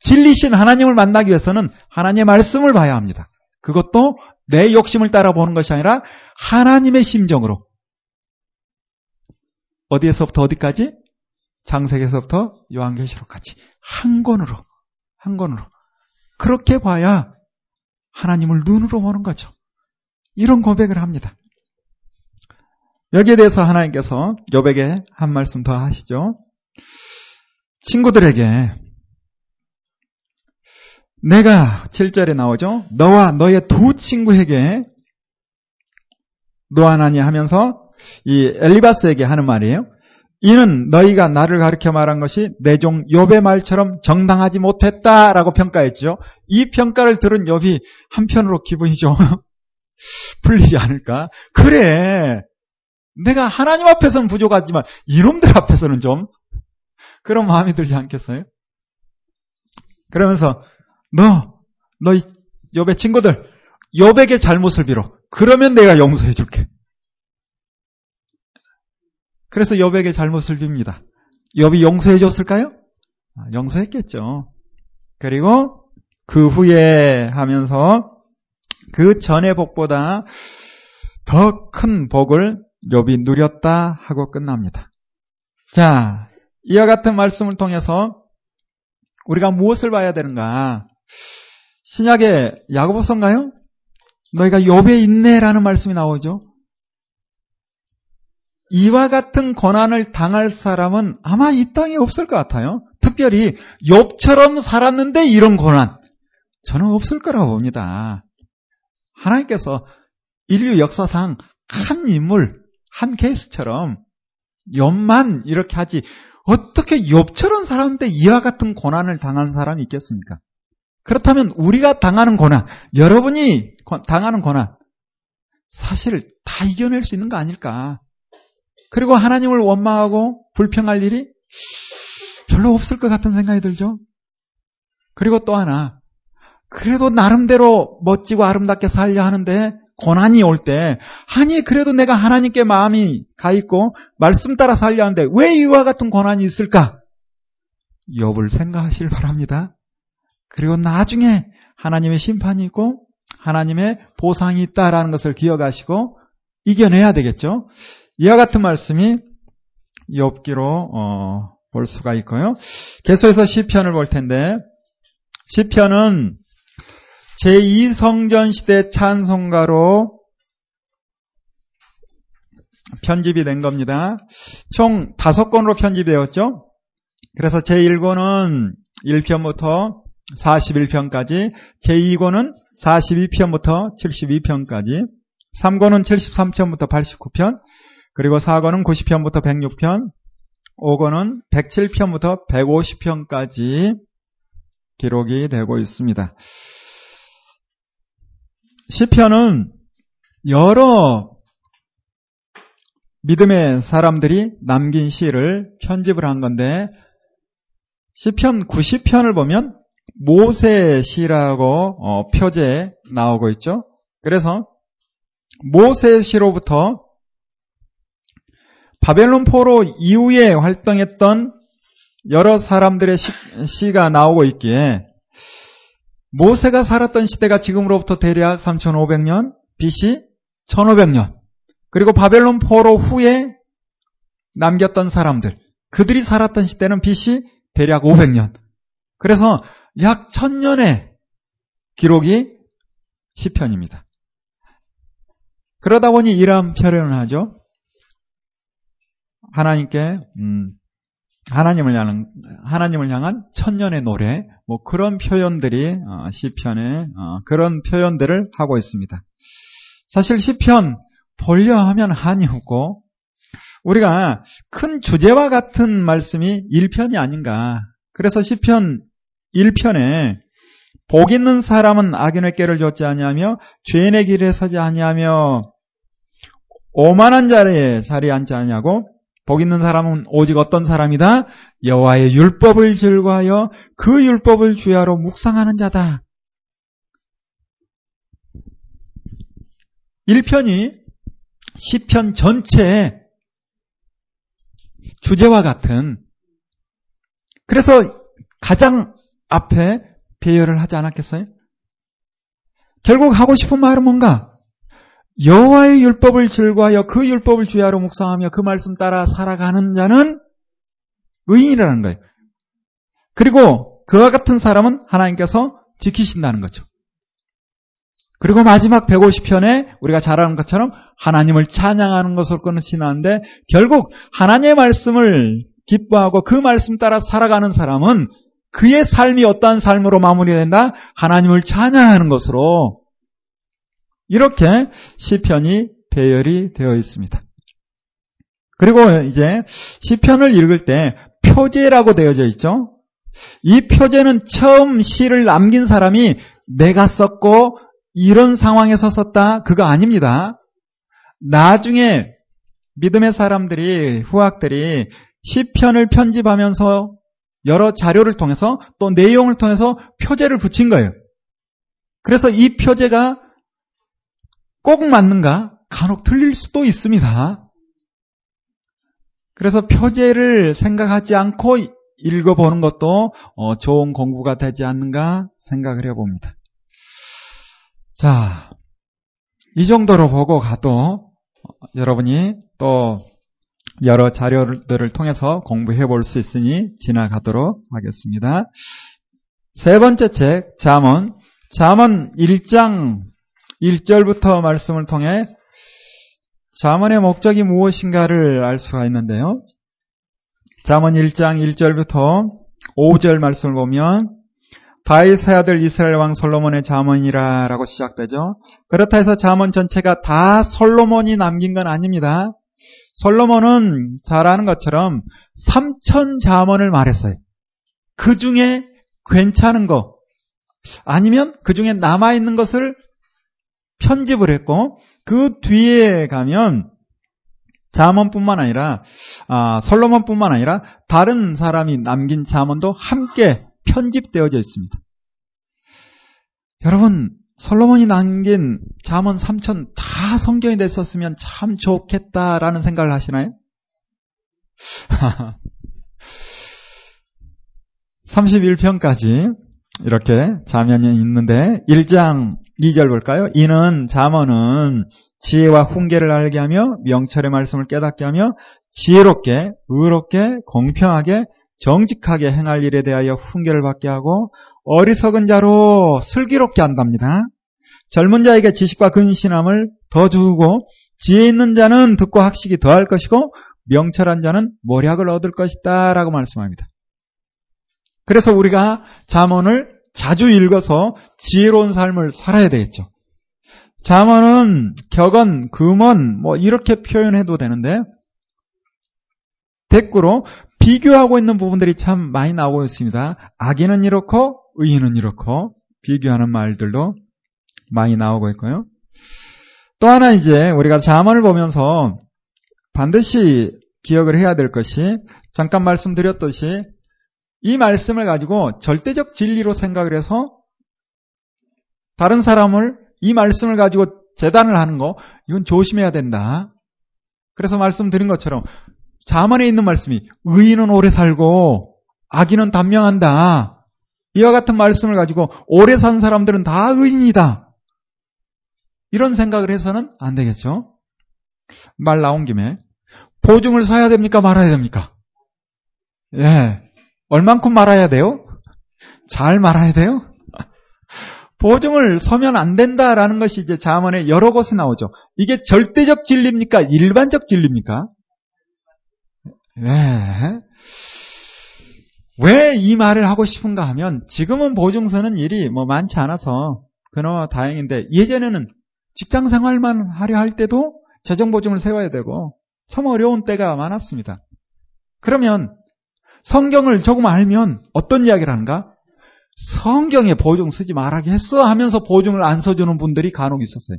진리신 하나님을 만나기 위해서는 하나님의 말씀을 봐야 합니다. 그것도 내 욕심을 따라 보는 것이 아니라 하나님의 심정으로. 어디에서부터 어디까지? 장세기에서부터 요한계시록까지 한 권으로, 한 권으로. 그렇게 봐야 하나님을 눈으로 보는 거죠. 이런 고백을 합니다. 여기에 대해서 하나님께서 여백에 한 말씀 더 하시죠. 친구들에게 내가 7절에 나오죠. 너와 너의 두 친구에게 노아나니 하면서 이 엘리바스에게 하는 말이에요. 이는 너희가 나를 가르쳐 말한 것이 내 종 욥의 말처럼 정당하지 못했다라고 평가했죠. 이 평가를 들은 욥이 한편으로 기분이 좀 (laughs) 풀리지 않을까? 그래. 내가 하나님 앞에서는 부족하지만 이놈들 앞에서는 좀 그런 마음이 들지 않겠어요? 그러면서 너, 너 욥의 친구들 욥에게 잘못을 빌어. 그러면 내가 용서해 줄게. 그래서 욥에게 잘못을 빕니다. 욥이 용서해 줬을까요? 아, 용서했겠죠. 그리고 그 후에 하면서 그 전의 복보다 더 큰 복을 욥이 누렸다 하고 끝납니다. 자, 이와 같은 말씀을 통해서 우리가 무엇을 봐야 되는가? 신약의 야고보서인가요? 너희가 욥에 있네라는 말씀이 나오죠. 이와 같은 고난을 당할 사람은 아마 이 땅에 없을 것 같아요. 특별히 욥처럼 살았는데 이런 고난 저는 없을 거라고 봅니다. 하나님께서 인류 역사상 한 인물, 한 케이스처럼 욥만 이렇게 하지 어떻게 욥처럼 살았는데 이와 같은 고난을 당하는 사람이 있겠습니까? 그렇다면 우리가 당하는 고난, 여러분이 당하는 고난, 사실 다 이겨낼 수 있는 거 아닐까? 그리고 하나님을 원망하고 불평할 일이 별로 없을 것 같은 생각이 들죠? 그리고 또 하나, 그래도 나름대로 멋지고 아름답게 살려 하는데 고난이 올 때, 아니, 그래도 내가 하나님께 마음이 가 있고, 말씀 따라 살려 하는데, 왜 이와 같은 고난이 있을까? 욥을 생각하실 바랍니다. 그리고 나중에 하나님의 심판이 있고, 하나님의 보상이 있다라는 것을 기억하시고, 이겨내야 되겠죠? 이와 같은 말씀이 욥기로, 어, 볼 수가 있고요. 계속해서 시편을 볼 텐데, 시편은 제2성전 시대 찬송가로 편집이 된 겁니다. 총 다섯 권으로 편집되었죠. 그래서 제1권은 1편부터 41편까지, 제2권은 42편부터 72편까지, 3권은 73편부터 89편, 그리고 4권은 90편부터 106편, 5권은 107편부터 150편까지 기록이 되고 있습니다. 시편은 여러 믿음의 사람들이 남긴 시를 편집을 한 건데 시편 90편을 보면 모세 시라고 어, 표제에 나오고 있죠. 그래서 모세 시로부터 바벨론 포로 이후에 활동했던 여러 사람들의 시, 가 나오고 있기에 모세가 살았던 시대가 지금으로부터 대략 3500년, BC 1500년, 그리고 바벨론 포로 후에 남겼던 사람들, 그들이 살았던 시대는 BC 대략 500년. 그래서 약 1000년의 기록이 시편입니다. 그러다 보니 이러한 표현을 하죠. 하나님께 음, 하나님을 향한 하나님을 향한 천년의 노래 뭐 그런 표현들이 어, 시편에 어, 그런 표현들을 하고 있습니다. 사실 시편 보려 하면 한이 없고 우리가 큰 주제와 같은 말씀이 1편이 아닌가. 그래서 시편 1편에 복 있는 사람은 악인의 꾀를 좇지 아니하며 죄인의 길에 서지 아니하며 오만한 자리에 자리에 앉지 아니하고 복 있는 사람은 오직 어떤 사람이다? 여호와의 율법을 즐거하여 그 율법을 주야로 묵상하는 자다. 1편이 10편 전체의 주제와 같은 그래서 가장 앞에 배열을 하지 않았겠어요? 결국 하고 싶은 말은 뭔가? 여호와의 율법을 즐거하여 그 율법을 주야로 묵상하며 그 말씀 따라 살아가는 자는 의인이라는 거예요. 그리고 그와 같은 사람은 하나님께서 지키신다는 거죠. 그리고 마지막 150편에 우리가 잘 아는 것처럼 하나님을 찬양하는 것으로 끊으시는데 결국 하나님의 말씀을 기뻐하고 그 말씀 따라 살아가는 사람은 그의 삶이 어떠한 삶으로 마무리된다? 하나님을 찬양하는 것으로 이렇게 시편이 배열이 되어 있습니다. 그리고 이제 시편을 읽을 때 표제라고 되어져 있죠. 이 표제는 처음 시를 남긴 사람이 내가 썼고 이런 상황에서 썼다 그거 아닙니다. 나중에 믿음의 사람들이 후학들이 시편을 편집하면서 여러 자료를 통해서 또 내용을 통해서 표제를 붙인 거예요. 그래서 이 표제가 꼭 맞는가? 간혹 틀릴 수도 있습니다. 그래서 표제를 생각하지 않고 읽어보는 것도 어, 좋은 공부가 되지 않는가 생각을 해봅니다. 자, 이 정도로 보고 가도 여러분이 또 여러 자료들을 통해서 공부해 볼 수 있으니 지나가도록 하겠습니다. 세 번째 책, 잠언. 잠언 1장 1절부터 말씀을 통해 잠언의 목적이 무엇인가를 알 수가 있는데요. 잠언 1장 1절부터 5절 말씀을 보면 다윗의 아들 이스라엘 왕 솔로몬의 잠언이라라고 시작되죠. 그렇다 해서 잠언 전체가 다 솔로몬이 남긴 건 아닙니다. 솔로몬은 잘 아는 것처럼 3천 잠언을 말했어요. 그 중에 괜찮은 거 아니면 그 중에 남아 있는 것을 편집을 했고 그 뒤에 가면 잠언뿐만 아니라 아, 솔로몬뿐만 아니라 다른 사람이 남긴 잠언도 함께 편집되어져 있습니다. 여러분 솔로몬이 남긴 잠언 3천 다 성경이 됐었으면 참 좋겠다라는 생각을 하시나요? (laughs) 31편까지 이렇게 자면이 있는데 1장 2절 볼까요? 이는 잠언은 지혜와 훈계를 알게 하며 명철의 말씀을 깨닫게 하며 지혜롭게 의롭게 공평하게 정직하게 행할 일에 대하여 훈계를 받게 하고 어리석은 자로 슬기롭게 한답니다. 젊은 자에게 지식과 근신함을 더 주고 지혜 있는 자는 듣고 학식이 더할 것이고 명철한 자는 모략을 얻을 것이다 라고 말씀합니다. 그래서 우리가 잠언을 자주 읽어서 지혜로운 삶을 살아야 되겠죠. 잠언은 격언, 금언 뭐 이렇게 표현해도 되는데 댓글로 비교하고 있는 부분들이 참 많이 나오고 있습니다. 악인은 이렇고 의인은 이렇고 비교하는 말들도 많이 나오고 있고요. 또 하나 이제 우리가 잠언을 보면서 반드시 기억을 해야 될 것이 잠깐 말씀드렸듯이 이 말씀을 가지고 절대적 진리로 생각을 해서 다른 사람을 이 말씀을 가지고 재단을 하는 거 이건 조심해야 된다. 그래서 말씀드린 것처럼 자만에 있는 말씀이 의인은 오래 살고 악인은 단명한다. 이와 같은 말씀을 가지고 오래 산 사람들은 다 의인이다. 이런 생각을 해서는 안 되겠죠. 말 나온 김에 보증을 사야 됩니까 말아야 됩니까? 예. 얼만큼 말아야 돼요? 잘 말아야 돼요? 보증을 서면 안 된다라는 것이 이제 자문에 여러 곳에 나오죠. 이게 절대적 진리입니까? 일반적 진리입니까? 왜? 왜이 말을 하고 싶은가 하면 지금은 보증 서는 일이 뭐 많지 않아서 그나마 다행인데 예전에는 직장 생활만 하려 할 때도 재정 보증을 세워야 되고 참 어려운 때가 많았습니다. 그러면 성경을 조금 알면 어떤 이야기를 하는가? 성경에 보증 쓰지 말하게 했어 하면서 보증을 안 써주는 분들이 간혹 있었어요.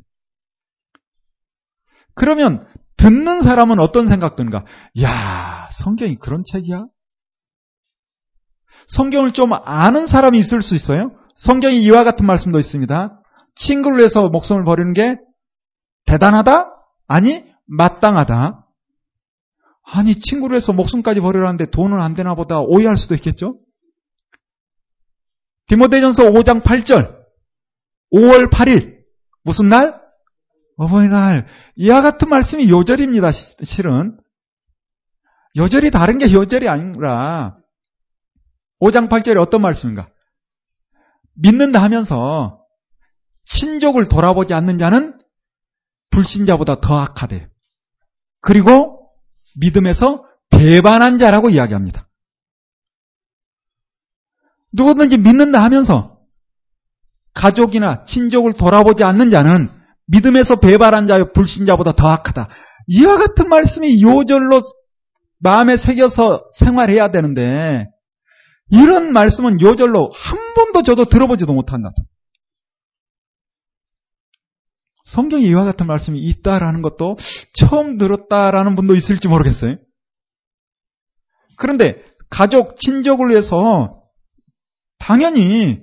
그러면 듣는 사람은 어떤 생각 드는가? 야, 성경이 그런 책이야? 성경을 좀 아는 사람이 있을 수 있어요? 성경이 이와 같은 말씀도 있습니다. 친구를 위해서 목숨을 버리는 게 대단하다? 아니, 마땅하다. 아니, 친구를 위해서 목숨까지 버리라는데 돈은 안 되나 보다 오해할 수도 있겠죠? 디모데전서 5장 8절. 5월 8일. 무슨 날? 어버이날. 이와 같은 말씀이 요절입니다, 실은. 요절이 다른 게 요절이 아니라 5장 8절에 어떤 말씀인가? 믿는다 하면서 친족을 돌아보지 않는 자는 불신자보다 더 악하대. 그리고 믿음에서 배반한 자라고 이야기합니다. 누구든지 믿는다 하면서 가족이나 친족을 돌아보지 않는 자는 믿음에서 배반한 자여 불신자보다 더 악하다. 이와 같은 말씀이 요절로 마음에 새겨서 생활해야 되는데 이런 말씀은 요절로 한 번도 저도 들어보지도 못한다. 성경에 이와 같은 말씀이 있다라는 것도 처음 들었다라는 분도 있을지 모르겠어요. 그런데 가족, 친족을 위해서 당연히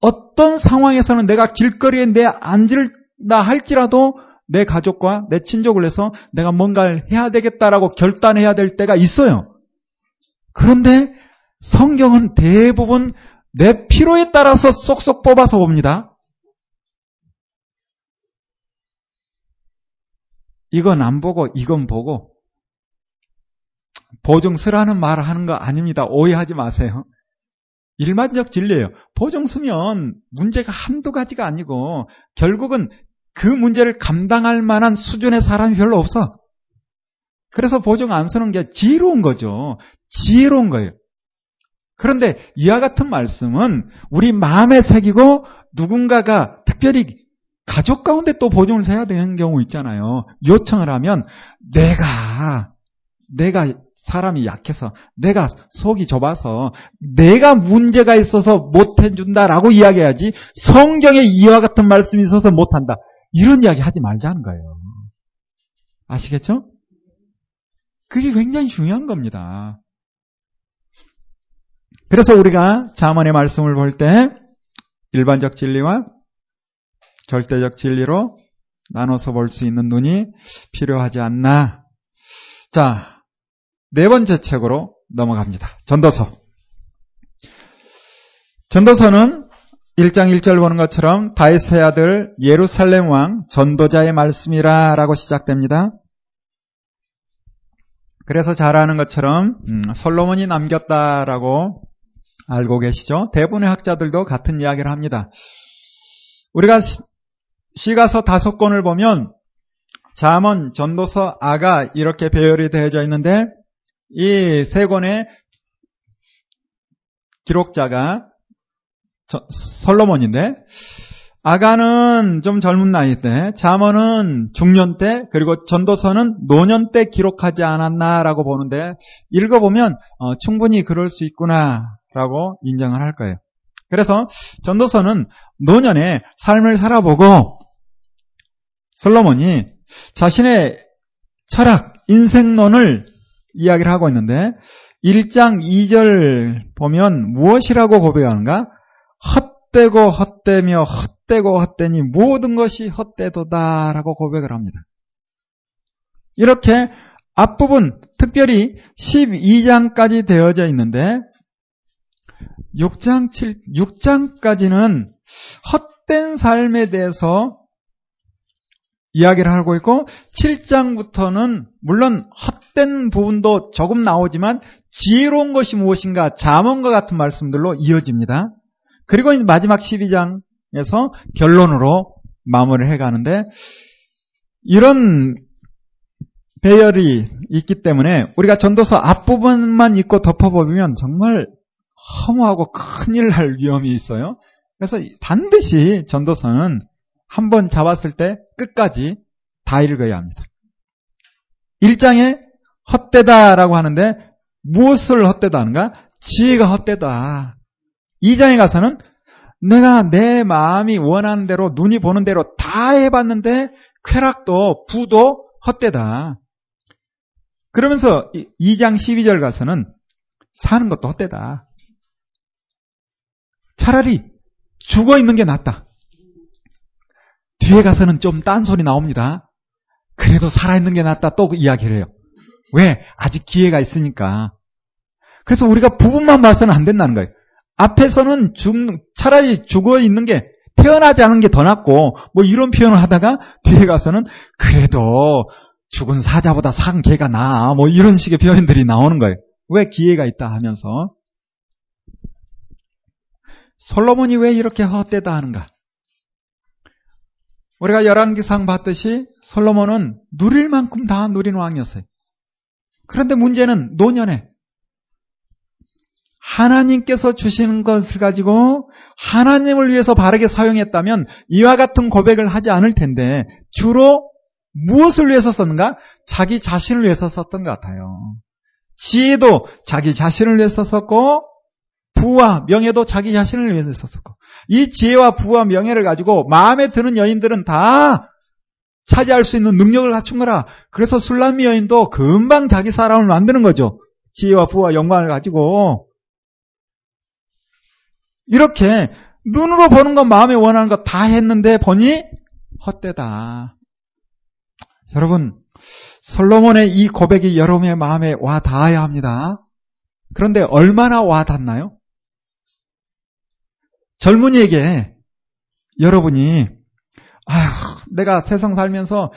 어떤 상황에서는 내가 길거리에 내 앉을다 할지라도 내 가족과 내 친족을 해서 내가 뭔가를 해야 되겠다라고 결단해야 될 때가 있어요. 그런데 성경은 대부분 내 필요에 따라서 쏙쏙 뽑아서 옵니다. 이건 안 보고 이건 보고 보증서라는 말을 하는 거 아닙니다. 오해하지 마세요. 일반적 진리예요. 보증서면 문제가 한두 가지가 아니고 결국은 그 문제를 감당할 만한 수준의 사람이 별로 없어. 그래서 보증 안 쓰는 게 지혜로운 거죠. 지혜로운 거예요. 그런데 이와 같은 말씀은 우리 마음에 새기고 누군가가 특별히 가족 가운데 또 보증을 서야 되는 경우 있잖아요. 요청을 하면 내가 내가 사람이 약해서 내가 속이 좁아서 내가 문제가 있어서 못 해준다라고 이야기해야지 성경에 이와 같은 말씀이 있어서 못한다. 이런 이야기 하지 말자는 거예요. 아시겠죠? 그게 굉장히 중요한 겁니다. 그래서 우리가 자문의 말씀을 볼 때 일반적 진리와 절대적 진리로 나눠서 볼 수 있는 눈이 필요하지 않나. 자, 네 번째 책으로 넘어갑니다. 전도서. 전도서는 1장 1절 보는 것처럼 다윗의 아들 예루살렘 왕 전도자의 말씀이라 라고 시작됩니다. 그래서 잘 아는 것처럼 음, 솔로몬이 남겼다라고 알고 계시죠? 대부분의 학자들도 같은 이야기를 합니다. 우리가 시가서 다섯 권을 보면 잠언, 전도서, 아가 이렇게 배열이 되어져 있는데 이 세 권의 기록자가 솔로몬인데 아가는 좀 젊은 나이 때, 자언은 중년 때, 그리고 전도서는 노년 때 기록하지 않았나라고 보는데 읽어보면 어, 충분히 그럴 수 있구나라고 인정을 할 거예요. 그래서 전도서는 노년의 삶을 살아보고 솔로몬이 자신의 철학, 인생론을 이야기를 하고 있는데 1장 2절 보면 무엇이라고 고백하는가? 헛되고 헛되며 헛되고 헛되니 모든 것이 헛되도다라고 고백을 합니다. 이렇게 앞부분 특별히 12장까지 되어져 있는데 6장 7 6장까지는 헛된 삶에 대해서 이야기를 하고 있고 7장부터는 물론 헛된 부분도 조금 나오지만 지혜로운 것이 무엇인가 자문과 같은 말씀들로 이어집니다. 그리고 마지막 12장에서 결론으로 마무리를 해가는데 이런 배열이 있기 때문에 우리가 전도서 앞부분만 읽고 덮어보면 정말 허무하고 큰일 날 위험이 있어요. 그래서 반드시 전도서는 한 번 잡았을 때 끝까지 다 읽어야 합니다. 1장에 헛되다라고 하는데 무엇을 헛되다 하는가? 지혜가 헛되다. 2장에 가서는 내가 내 마음이 원하는 대로 눈이 보는 대로 다 해봤는데 쾌락도 부도 헛되다. 그러면서 2장 12절 가서는 사는 것도 헛되다. 차라리 죽어 있는 게 낫다. 뒤에 가서는 좀 딴소리 나옵니다. 그래도 살아있는 게 낫다 또 이야기를 해요. 왜? 아직 기회가 있으니까. 그래서 우리가 부분만 봐서는 안 된다는 거예요. 앞에서는 죽, 차라리 죽어 있는 게 태어나지 않은 게 더 낫고 뭐 이런 표현을 하다가 뒤에 가서는 그래도 죽은 사자보다 산 개가 나아 뭐 이런 식의 표현들이 나오는 거예요. 왜 기회가 있다 하면서 솔로몬이 왜 이렇게 헛되다 하는가? 우리가 열왕기상 봤듯이 솔로몬은 누릴 만큼 다 누린 왕이었어요. 그런데 문제는 노년에 하나님께서 주시는 것을 가지고 하나님을 위해서 바르게 사용했다면 이와 같은 고백을 하지 않을 텐데 주로 무엇을 위해서 썼는가? 자기 자신을 위해서 썼던 것 같아요. 지혜도 자기 자신을 위해서 썼고 부와 명예도 자기 자신을 위해서 썼었고 이 지혜와 부와 명예를 가지고 마음에 드는 여인들은 다 차지할 수 있는 능력을 갖춘 거라. 그래서 술람미 여인도 금방 자기 사람을 만드는 거죠. 지혜와 부와 영광을 가지고 이렇게 눈으로 보는 것 마음에 원하는 것 다 했는데 보니 헛되다. 여러분, 솔로몬의 이 고백이 여러분의 마음에 와 닿아야 합니다. 그런데 얼마나 와 닿나요? 젊은이에게 여러분이 아휴, 내가 세상 살면서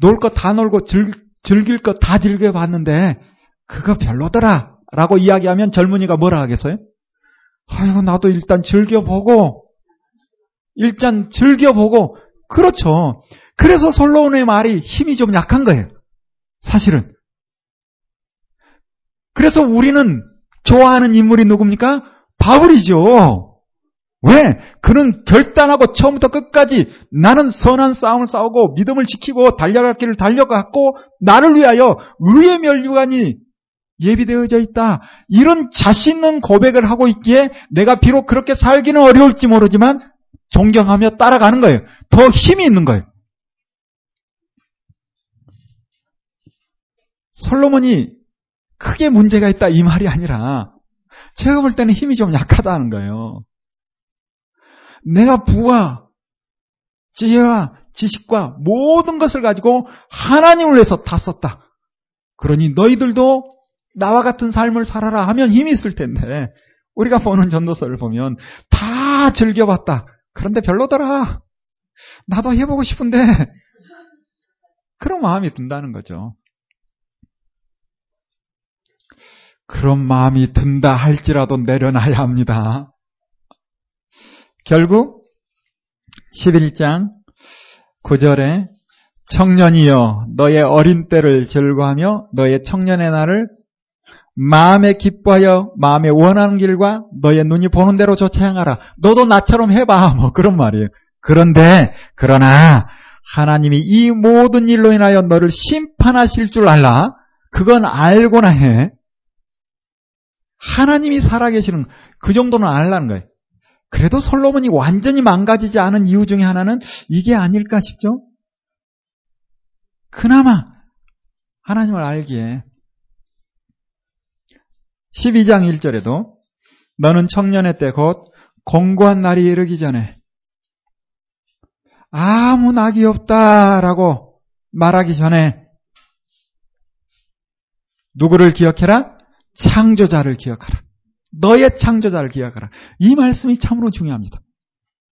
놀거다 놀고 즐, 즐길 거다 즐겨봤는데 그거 별로더라 라고 이야기하면 젊은이가 뭐라 하겠어요? 아이고 나도 일단 즐겨보고 일단 즐겨보고 그렇죠. 그래서 솔로몬의 말이 힘이 좀 약한 거예요. 사실은. 그래서 우리는 좋아하는 인물이 누굽니까? 바울이죠. 왜? 그는 결단하고 처음부터 끝까지 나는 선한 싸움을 싸우고 믿음을 지키고 달려갈 길을 달려갔고 나를 위하여 의의 멸류관이 예비되어져 있다. 이런 자신 있는 고백을 하고 있기에 내가 비록 그렇게 살기는 어려울지 모르지만 존경하며 따라가는 거예요. 더 힘이 있는 거예요. 솔로몬이 크게 문제가 있다 이 말이 아니라 제가 볼 때는 힘이 좀 약하다는 거예요. 내가 부와 지혜와 지식과 모든 것을 가지고 하나님을 위해서 다 썼다. 그러니 너희들도 나와 같은 삶을 살아라 하면 힘이 있을 텐데 우리가 보는 전도서를 보면 다 즐겨봤다. 그런데 별로더라. 나도 해보고 싶은데 그런 마음이 든다는 거죠. 그런 마음이 든다 할지라도 내려놔야 합니다. 결국 11장 9절에 청년이여 너의 어린 때를 즐거하며 너의 청년의 날을 마음에 기뻐하여 마음에 원하는 길과 너의 눈이 보는 대로 쫓아 향하라. 너도 나처럼 해봐. 뭐 그런 말이에요. 그런데 그러나 하나님이 이 모든 일로 인하여 너를 심판하실 줄 알라. 그건 알고나 해. 하나님이 살아계시는 그 정도는 알라는 거예요. 그래도 솔로몬이 완전히 망가지지 않은 이유 중에 하나는 이게 아닐까 싶죠? 그나마 하나님을 알기에 12장 1절에도 너는 청년의 때 곧 공고한 날이 이르기 전에 아무 낙이 없다라고 말하기 전에 누구를 기억해라? 창조자를 기억하라. 너의 창조자를 기억하라. 이 말씀이 참으로 중요합니다.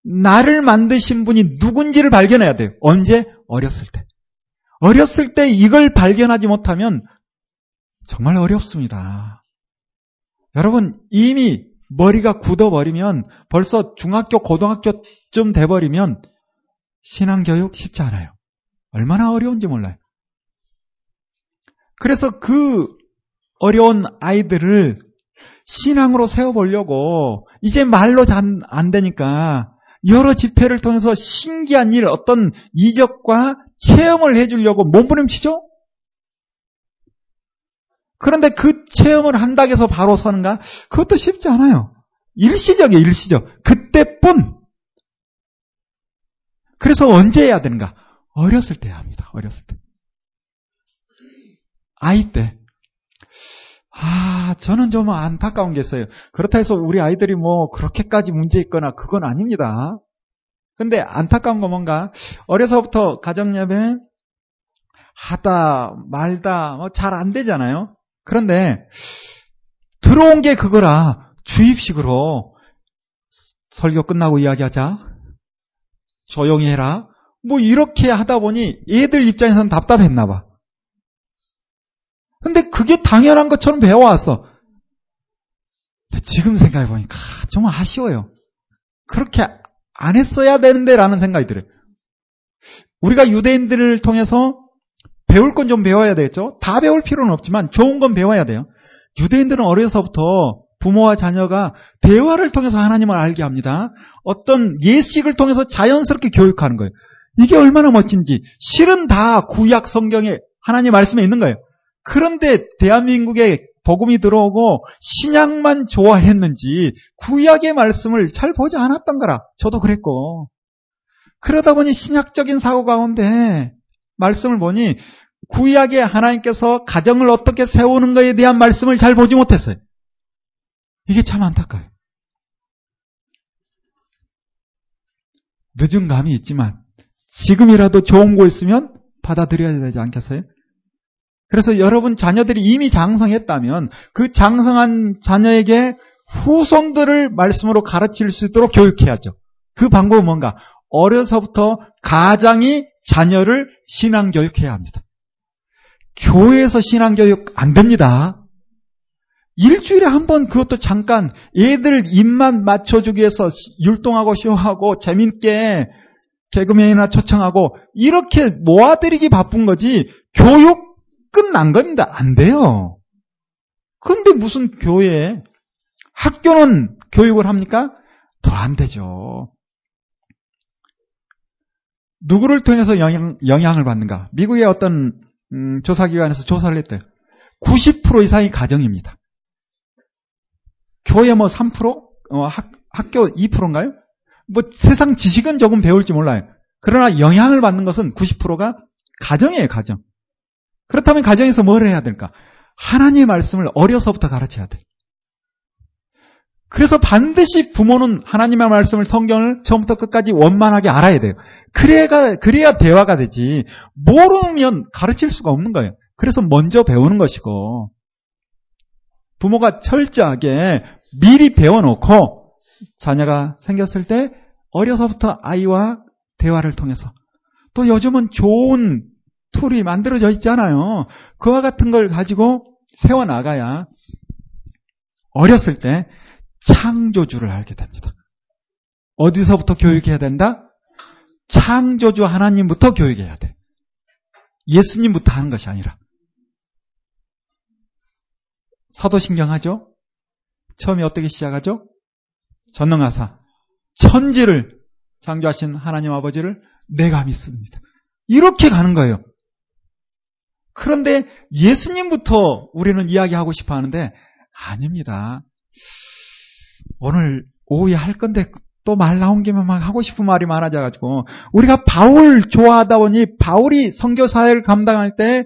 나를 만드신 분이 누군지를 발견해야 돼요. 언제? 어렸을 때. 어렸을 때 이걸 발견하지 못하면 정말 어렵습니다. 여러분, 이미 머리가 굳어버리면 벌써 중학교, 고등학교쯤 돼버리면 신앙교육 쉽지 않아요. 얼마나 어려운지 몰라요. 그래서 그 어려운 아이들을 신앙으로 세워보려고 이제 말로 잘안 되니까 여러 집회를 통해서 신기한 일, 어떤 이적과 체험을 해주려고 몸부림치죠? 그런데 그 체험을 한다고 해서 바로 서는가? 그것도 쉽지 않아요. 일시적이에요, 일시적. 그때뿐. 그래서 언제 해야 되는가? 어렸을 때 합니다, 어렸을 때. 아이 때. 아, 저는 좀 안타까운 게 있어요. 그렇다 해서 우리 아이들이 뭐 그렇게까지 문제 있거나 그건 아닙니다. 근데 안타까운 건 뭔가 어려서부터 가정예배 하다 말다 뭐 잘 안 되잖아요. 그런데 들어온 게 그거라 주입식으로 설교 끝나고 이야기하자 조용히 해라 뭐 이렇게 하다 보니 얘들 입장에서는 답답했나 봐. 근데 그게 당연한 것처럼 배워왔어. 지금 생각해보니까 정말 아쉬워요. 그렇게 안 했어야 되는데 라는 생각이 들어요. 우리가 유대인들을 통해서 배울 건 좀 배워야 되겠죠? 다 배울 필요는 없지만 좋은 건 배워야 돼요. 유대인들은 어려서부터 부모와 자녀가 대화를 통해서 하나님을 알게 합니다. 어떤 예식을 통해서 자연스럽게 교육하는 거예요. 이게 얼마나 멋진지. 실은 다 구약 성경에 하나님 말씀에 있는 거예요. 그런데 대한민국에 복음이 들어오고 신약만 좋아했는지 구약의 말씀을 잘 보지 않았던 거라. 저도 그랬고. 그러다 보니 신약적인 사고 가운데 말씀을 보니 구약에 하나님께서 가정을 어떻게 세우는 것에 대한 말씀을 잘 보지 못했어요. 이게 참 안타까워요. 늦은 감이 있지만 지금이라도 좋은 거 있으면 받아들여야 되지 않겠어요? 그래서 여러분 자녀들이 이미 장성했다면 그 장성한 자녀에게 후손들을 말씀으로 가르칠 수 있도록 교육해야죠. 그 방법은 뭔가? 어려서부터 가장이 자녀를 신앙교육해야 합니다. 교회에서 신앙교육 안 됩니다. 일주일에 한 번 그것도 잠깐 애들 입만 맞춰주기 위해서 율동하고 쇼하고 재밌게 개그맨이나 초청하고 이렇게 모아드리기 바쁜 거지 교육 끝난 겁니다. 안 돼요. 근데 무슨 교회 학교는 교육을 합니까? 더 안 되죠. 누구를 통해서 영향, 영향을 받는가? 미국의 어떤 음, 조사기관에서 조사를 했대요. 90% 이상이 가정입니다. 교회 뭐 3%? 어, 학, 학교 2%인가요? 뭐 세상 지식은 조금 배울지 몰라요. 그러나 영향을 받는 것은 90%가 가정이에요, 가정. 그렇다면 가정에서 뭘 해야 될까? 하나님의 말씀을 어려서부터 가르쳐야 돼. 그래서 반드시 부모는 하나님의 말씀을 성경을 처음부터 끝까지 원만하게 알아야 돼요. 그래야, 그래야 대화가 되지. 모르면 가르칠 수가 없는 거예요. 그래서 먼저 배우는 것이고, 부모가 철저하게 미리 배워놓고 자녀가 생겼을 때 어려서부터 아이와 대화를 통해서 또 요즘은 좋은 툴이 만들어져 있잖아요. 그와 같은 걸 가지고 세워나가야 어렸을 때 창조주를 알게 됩니다. 어디서부터 교육해야 된다? 창조주 하나님부터 교육해야 돼. 예수님부터 하는 것이 아니라. 사도신경 하죠? 처음에 어떻게 시작하죠? 전능하사. 천지를 창조하신 하나님 아버지를 내가 믿습니다. 이렇게 가는 거예요. 그런데 예수님부터 우리는 이야기하고 싶어 하는데 아닙니다. 오늘 오후에 할 건데 또 말 나온 김에 막 하고 싶은 말이 많아져가지고 우리가 바울 좋아하다 보니 바울이 선교 사회를 감당할 때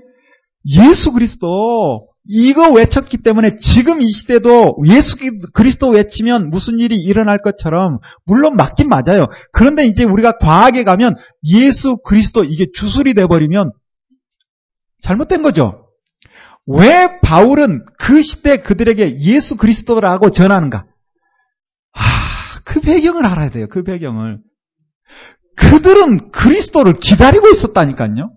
예수 그리스도 이거 외쳤기 때문에 지금 이 시대도 예수 그리스도 외치면 무슨 일이 일어날 것처럼 물론 맞긴 맞아요. 그런데 이제 우리가 과하게 가면 예수 그리스도 이게 주술이 돼 버리면 잘못된 거죠. 왜 바울은 그 시대 그들에게 예수 그리스도라고 전하는가? 아, 그 배경을 알아야 돼요. 그 배경을. 그들은 그리스도를 기다리고 있었다니까요.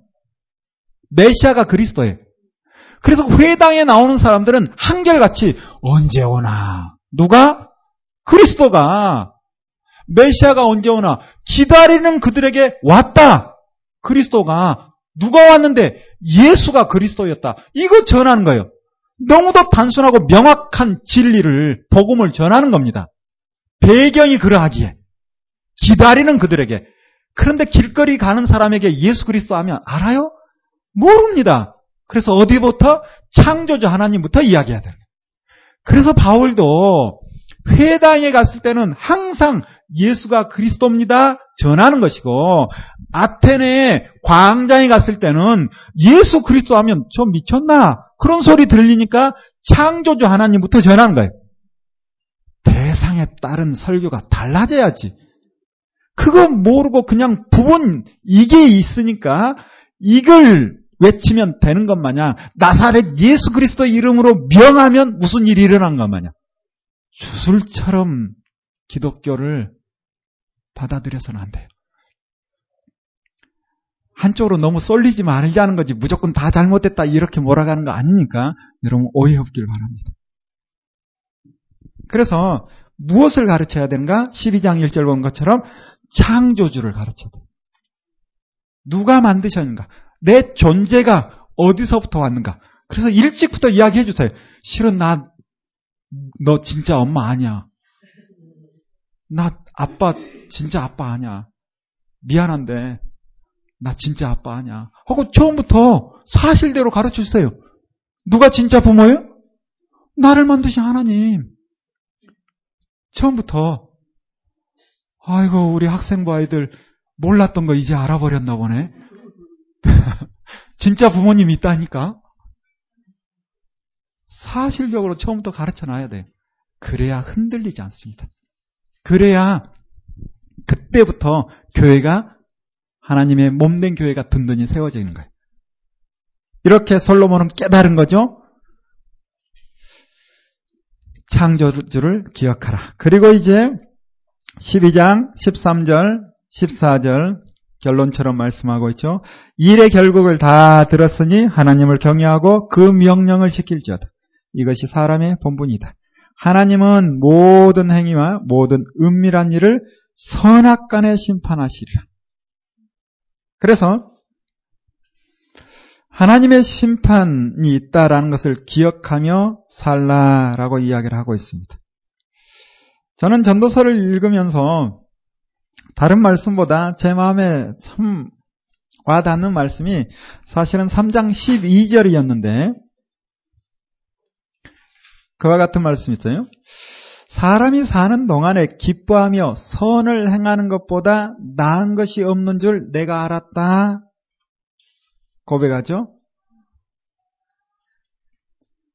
메시아가 그리스도예요. 그래서 회당에 나오는 사람들은 한결같이 언제 오나? 누가? 그리스도가 메시아가 언제 오나? 기다리는 그들에게 왔다. 그리스도가 누가 왔는데 예수가 그리스도였다. 이거 전하는 거예요. 너무도 단순하고 명확한 진리를 복음을 전하는 겁니다. 배경이 그러하기에 기다리는 그들에게 그런데 길거리 가는 사람에게 예수 그리스도 하면 알아요? 모릅니다. 그래서 어디부터 창조주 하나님부터 이야기해야 돼요. 그래서 바울도 회당에 갔을 때는 항상 예수가 그리스도입니다. 전하는 것이고 아테네 광장에 갔을 때는 예수 그리스도 하면 저 미쳤나? 그런 소리 들리니까 창조주 하나님부터 전하는 거예요. 대상에 따른 설교가 달라져야지. 그거 모르고 그냥 부분 이게 있으니까 이걸 외치면 되는 것 마냥 나사렛 예수 그리스도 이름으로 명하면 무슨 일이 일어난 것 마냥 주술처럼 기독교를 받아들여서는 안 돼요. 한쪽으로 너무 쏠리지 말자는 거지 무조건 다 잘못됐다 이렇게 몰아가는 거 아니니까 여러분 오해 없기를 바랍니다. 그래서 무엇을 가르쳐야 되는가? 12장 1절 본 것처럼 창조주를 가르쳐야 돼. 누가 만드셨는가? 내 존재가 어디서부터 왔는가? 그래서 일찍부터 이야기해 주세요. 실은 나, 너 진짜 엄마 아니야. 나 아빠, 진짜 아빠 아니야. 미안한데, 나 진짜 아빠 아니야. 하고 처음부터 사실대로 가르쳐 주세요. 누가 진짜 부모예요? 나를 만드신 하나님. 처음부터 아이고 우리 학생부 아이들 몰랐던 거 이제 알아버렸나 보네. (laughs) 진짜 부모님 있다니까. 사실적으로 처음부터 가르쳐 놔야 돼. 그래야 흔들리지 않습니다. 그래야 그때부터 교회가 하나님의 몸된 교회가 든든히 세워지는 거예요. 이렇게 솔로몬은 깨달은 거죠. 창조주를 기억하라. 그리고 이제 12장 13절 14절 결론처럼 말씀하고 있죠. 일의 결국을 다 들었으니 하나님을 경외하고 그 명령을 지킬지어다. 이것이 사람의 본분이다. 하나님은 모든 행위와 모든 은밀한 일을 선악간에 심판하시리라. 그래서 하나님의 심판이 있다라는 것을 기억하며 살라라고 이야기를 하고 있습니다. 저는 전도서를 읽으면서 다른 말씀보다 제 마음에 참 와닿는 말씀이 사실은 3장 12절이었는데 그와 같은 말씀이 있어요. 사람이 사는 동안에 기뻐하며 선을 행하는 것보다 나은 것이 없는 줄 내가 알았다. 고백하죠?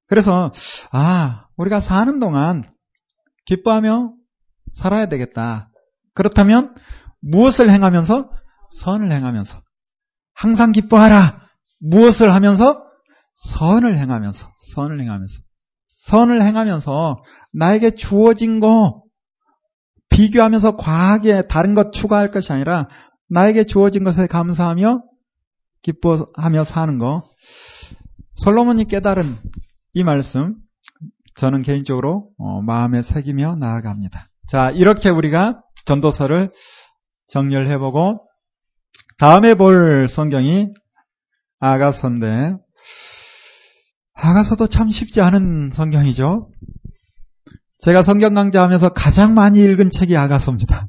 그래서, 아, 우리가 사는 동안 기뻐하며 살아야 되겠다. 그렇다면 무엇을 행하면서? 선을 행하면서. 항상 기뻐하라. 무엇을 하면서? 선을 행하면서. 선을 행하면서. 선을 행하면서 나에게 주어진 거 비교하면서 과하게 다른 것 추가할 것이 아니라 나에게 주어진 것에 감사하며 기뻐하며 사는 거. 솔로몬이 깨달은 이 말씀 저는 개인적으로 어, 마음에 새기며 나아갑니다. 자, 이렇게 우리가 전도서를 정리를 해보고 다음에 볼 성경이 아가서인데 아가서도 참 쉽지 않은 성경이죠. 제가 성경 강좌하면서 가장 많이 읽은 책이 아가서입니다.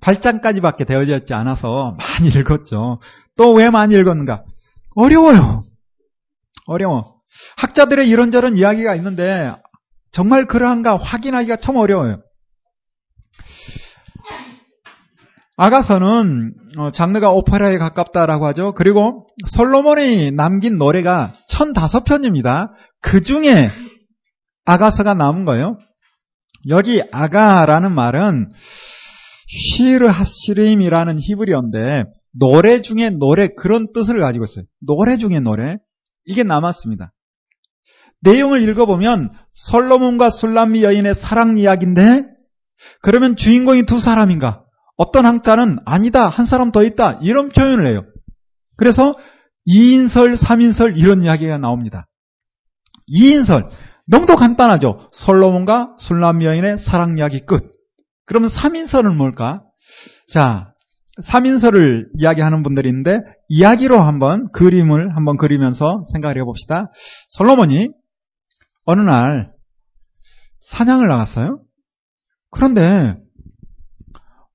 8장까지밖에 되어져 있지 않아서 많이 읽었죠. 또 왜 많이 읽었는가? 어려워요. 어려워. 학자들의 이런저런 이야기가 있는데 정말 그러한가 확인하기가 참 어려워요. 아가서는 어, 장르가 오페라에 가깝다라고 하죠. 그리고 솔로몬이 남긴 노래가 1005편입니다. 그 중에 아가서가 남은 거예요. 여기 아가라는 말은 쉬르 하시림이라는 히브리어인데 노래 중에 노래 그런 뜻을 가지고 있어요. 노래 중에 노래 이게 남았습니다. 내용을 읽어보면 솔로몬과 술람미 여인의 사랑 이야기인데 그러면 주인공이 두 사람인가? 어떤 학자는 아니다 한 사람 더 있다 이런 표현을 해요. 그래서 2인설, 3인설 이런 이야기가 나옵니다. 2인설 너무도 간단하죠. 솔로몬과 술람미 여인의 사랑 이야기 끝. 그러면 3인설은 뭘까? 자, 3인설을 이야기하는 분들이 있는데 이야기로 한번 그림을 한번 그리면서 생각을 해봅시다. 솔로몬이 어느 날 사냥을 나갔어요. 그런데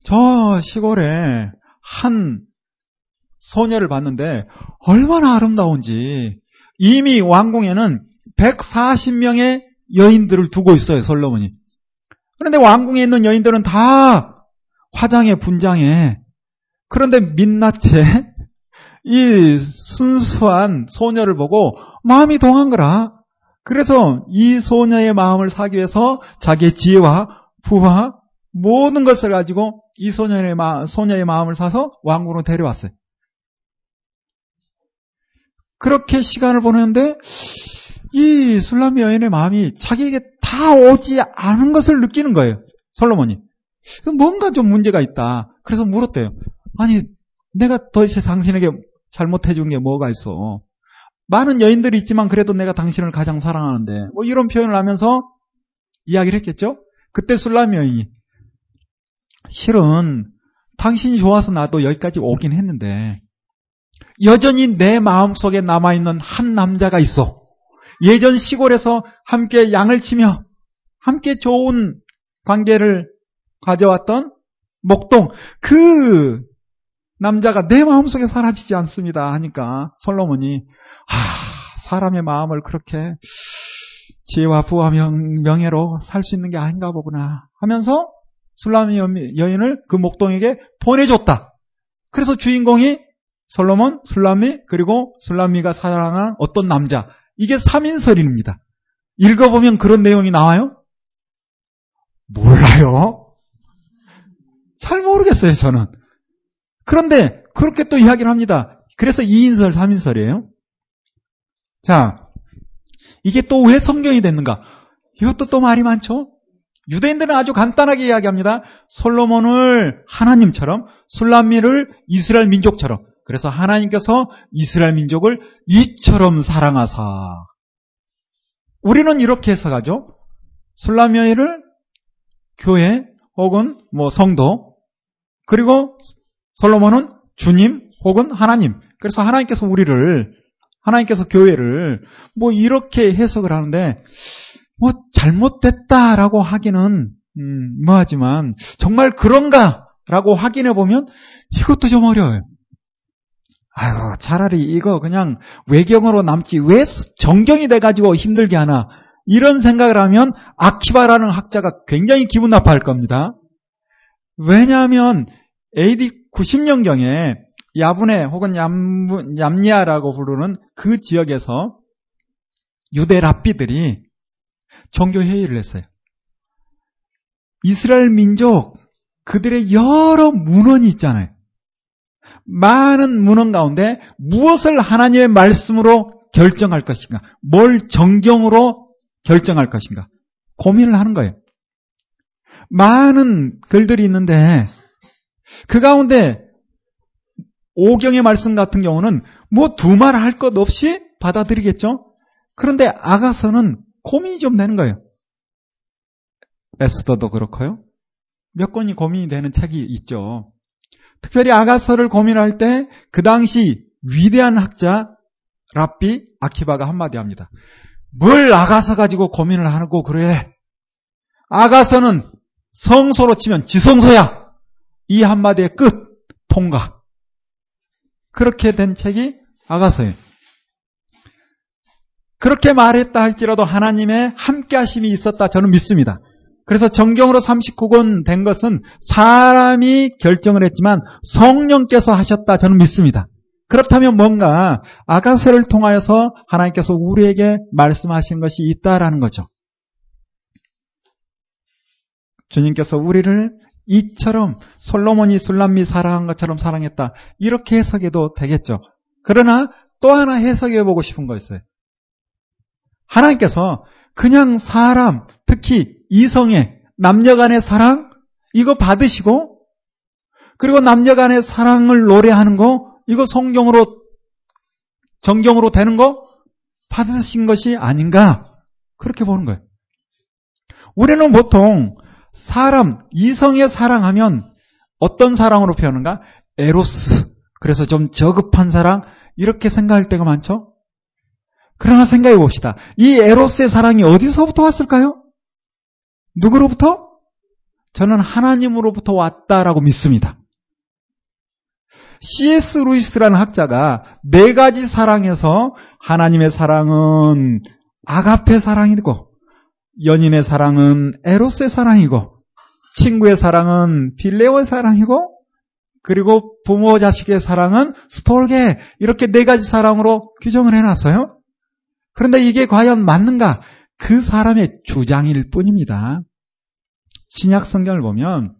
저 시골에 한 소녀를 봤는데 얼마나 아름다운지 이미 왕궁에는 140명의 여인들을 두고 있어요, 솔로몬이. 그런데 왕궁에 있는 여인들은 다 화장에 분장해. 그런데 민낯에 이 순수한 소녀를 보고 마음이 동한 거라. 그래서 이 소녀의 마음을 사기 위해서 자기의 지혜와 부와 모든 것을 가지고 이 소녀의, 마, 소녀의 마음을 사서 왕궁으로 데려왔어요. 그렇게 시간을 보내는데 이 술람미 여인의 마음이 자기에게 다 오지 않은 것을 느끼는 거예요. 솔로몬이. 뭔가 좀 문제가 있다. 그래서 물었대요. 아니 내가 도대체 당신에게 잘못해준 게 뭐가 있어? 많은 여인들이 있지만 그래도 내가 당신을 가장 사랑하는데 뭐 이런 표현을 하면서 이야기를 했겠죠? 그때 술람미 여인이 실은 당신이 좋아서 나도 여기까지 오긴 했는데 여전히 내 마음속에 남아있는 한 남자가 있어. 예전 시골에서 함께 양을 치며 함께 좋은 관계를 가져왔던 목동 그 남자가 내 마음속에 사라지지 않습니다 하니까 솔로몬이 아 사람의 마음을 그렇게 지혜와 부와 명, 명예로 살 수 있는 게 아닌가 보구나 하면서 술람미 여인을 그 목동에게 보내줬다. 그래서 주인공이 솔로몬, 술람미 그리고 술람미가 사랑한 어떤 남자 이게 3인설입니다. 읽어보면 그런 내용이 나와요? 몰라요. 잘 모르겠어요, 저는. 그런데 그렇게 또 이야기를 합니다. 그래서 2인설, 3인설이에요. 자, 이게 또 왜 성경이 됐는가? 이것도 또 말이 많죠? 유대인들은 아주 간단하게 이야기합니다. 솔로몬을 하나님처럼, 술람미를 이스라엘 민족처럼. 그래서 하나님께서 이스라엘 민족을 이처럼 사랑하사. 우리는 이렇게 해석하죠. 술라미를 교회 혹은 뭐 성도 그리고 솔로몬은 주님 혹은 하나님. 그래서 하나님께서 우리를 하나님께서 교회를 뭐 이렇게 해석을 하는데 뭐 잘못됐다라고 하기는 음, 뭐하지만 정말 그런가라고 확인해 보면 이것도 좀 어려워요. 아유 차라리 이거 그냥 외경으로 남지 왜 정경이 돼가지고 힘들게 하나 이런 생각을 하면 아키바라는 학자가 굉장히 기분 나빠할 겁니다. 왜냐하면 AD 90년경에 야분에 혹은 얌, 얌니아라고 부르는 그 지역에서 유대 랍비들이 종교 회의를 했어요. 이스라엘 민족 그들의 여러 문헌이 있잖아요. 많은 문헌 가운데 무엇을 하나님의 말씀으로 결정할 것인가, 뭘 정경으로 결정할 것인가 고민을 하는 거예요. 많은 글들이 있는데 그 가운데 오경의 말씀 같은 경우는 뭐 두말 할 것 없이 받아들이겠죠. 그런데 아가서는 고민이 좀 되는 거예요. 에스더도 그렇고요. 몇 권이 고민이 되는 책이 있죠. 특별히 아가서를 고민할 때 그 당시 위대한 학자 랍비 아키바가 한마디 합니다. 뭘 아가서 가지고 고민을 하고 그래? 아가서는 성소로 치면 지성소야. 이 한마디의 끝 통과. 그렇게 된 책이 아가서예요. 그렇게 말했다 할지라도 하나님의 함께하심이 있었다 저는 믿습니다. 그래서 정경으로 39권 된 것은 사람이 결정을 했지만 성령께서 하셨다 저는 믿습니다. 그렇다면 뭔가 아가서를 통하여서 하나님께서 우리에게 말씀하신 것이 있다라는 거죠. 주님께서 우리를 이처럼 솔로몬이 술람미 사랑한 것처럼 사랑했다. 이렇게 해석해도 되겠죠. 그러나 또 하나 해석해 보고 싶은 거 있어요. 하나님께서 그냥 사람, 특히 이성의 남녀 간의 사랑 이거 받으시고 그리고 남녀 간의 사랑을 노래하는 거 이거 성경으로 정경으로 되는 거 받으신 것이 아닌가 그렇게 보는 거예요. 우리는 보통 사람 이성의 사랑하면 어떤 사랑으로 표현한가? 에로스. 그래서 좀 저급한 사랑 이렇게 생각할 때가 많죠. 그러나 생각해 봅시다. 이 에로스의 사랑이 어디서부터 왔을까요? 누구로부터? 저는 하나님으로부터 왔다라고 믿습니다. C.S. 루이스라는 학자가 네 가지 사랑에서 하나님의 사랑은 아가페 사랑이고 연인의 사랑은 에로스의 사랑이고 친구의 사랑은 빌레오의 사랑이고 그리고 부모 자식의 사랑은 스톨게 이렇게 네 가지 사랑으로 규정을 해놨어요. 그런데 이게 과연 맞는가? 그 사람의 주장일 뿐입니다. 신약 성경을 보면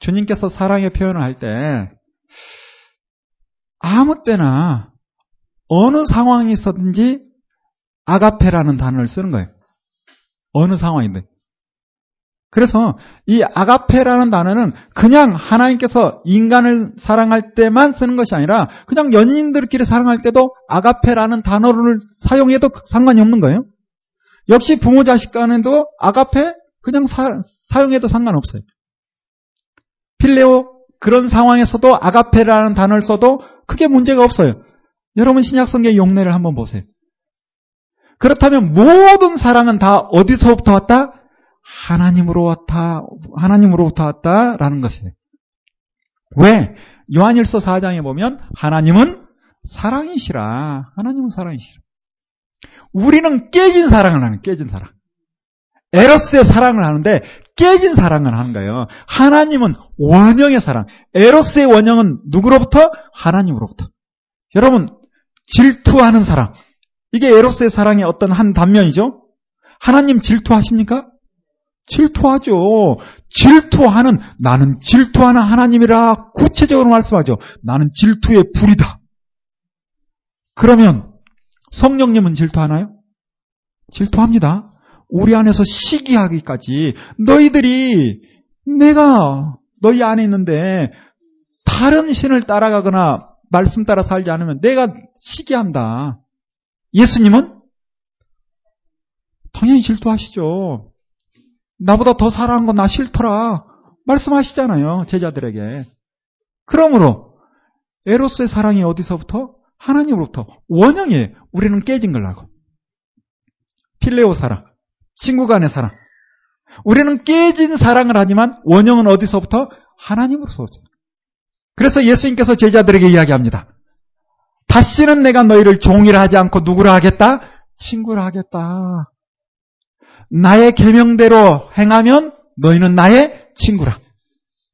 주님께서 사랑의 표현을 할 때 아무 때나 어느 상황이 있었든지 아가페라는 단어를 쓰는 거예요. 어느 상황인데. 그래서 이 아가페라는 단어는 그냥 하나님께서 인간을 사랑할 때만 쓰는 것이 아니라 그냥 연인들끼리 사랑할 때도 아가페라는 단어를 사용해도 상관이 없는 거예요. 역시 부모 자식 간에도 아가페 그냥 사, 사용해도 상관없어요. 필레오 그런 상황에서도 아가페라는 단어를 써도 크게 문제가 없어요. 여러분 신약성경 용례를 한번 보세요. 그렇다면 모든 사랑은 다 어디서부터 왔다? 하나님으로 왔다, 하나님으로부터 왔다라는 것이에요. 왜? 요한일서 4장에 보면 하나님은 사랑이시라. 하나님은 사랑이시라. 우리는 깨진 사랑을 하는, 깨진 사랑. 에로스의 사랑을 하는데 깨진 사랑을 하는 거예요. 하나님은 원형의 사랑. 에로스의 원형은 누구로부터? 하나님으로부터. 여러분, 질투하는 사랑. 이게 에로스의 사랑의 어떤 한 단면이죠? 하나님 질투하십니까? 질투하죠. 질투하는, 나는 질투하는 하나님이라 구체적으로 말씀하죠. 나는 질투의 불이다. 그러면 성령님은 질투하나요? 질투합니다. 우리 안에서 시기하기까지 너희들이 내가 너희 안에 있는데 다른 신을 따라가거나 말씀 따라 살지 않으면 내가 시기한다. 예수님은 당연히 질투하시죠. 나보다 더 사랑한 건 나 싫더라. 말씀하시잖아요. 제자들에게. 그러므로 에로스의 사랑이 어디서부터? 하나님으로부터 원형이에요. 우리는 깨진 걸라고. 필레오 사랑, 친구 간의 사랑. 우리는 깨진 사랑을 하지만 원형은 어디서부터? 하나님으로서부터. 그래서 예수님께서 제자들에게 이야기합니다. 다시는 내가 너희를 종이라 하지 않고 누구라 하겠다? 친구라 하겠다. 나의 계명대로 행하면 너희는 나의 친구라.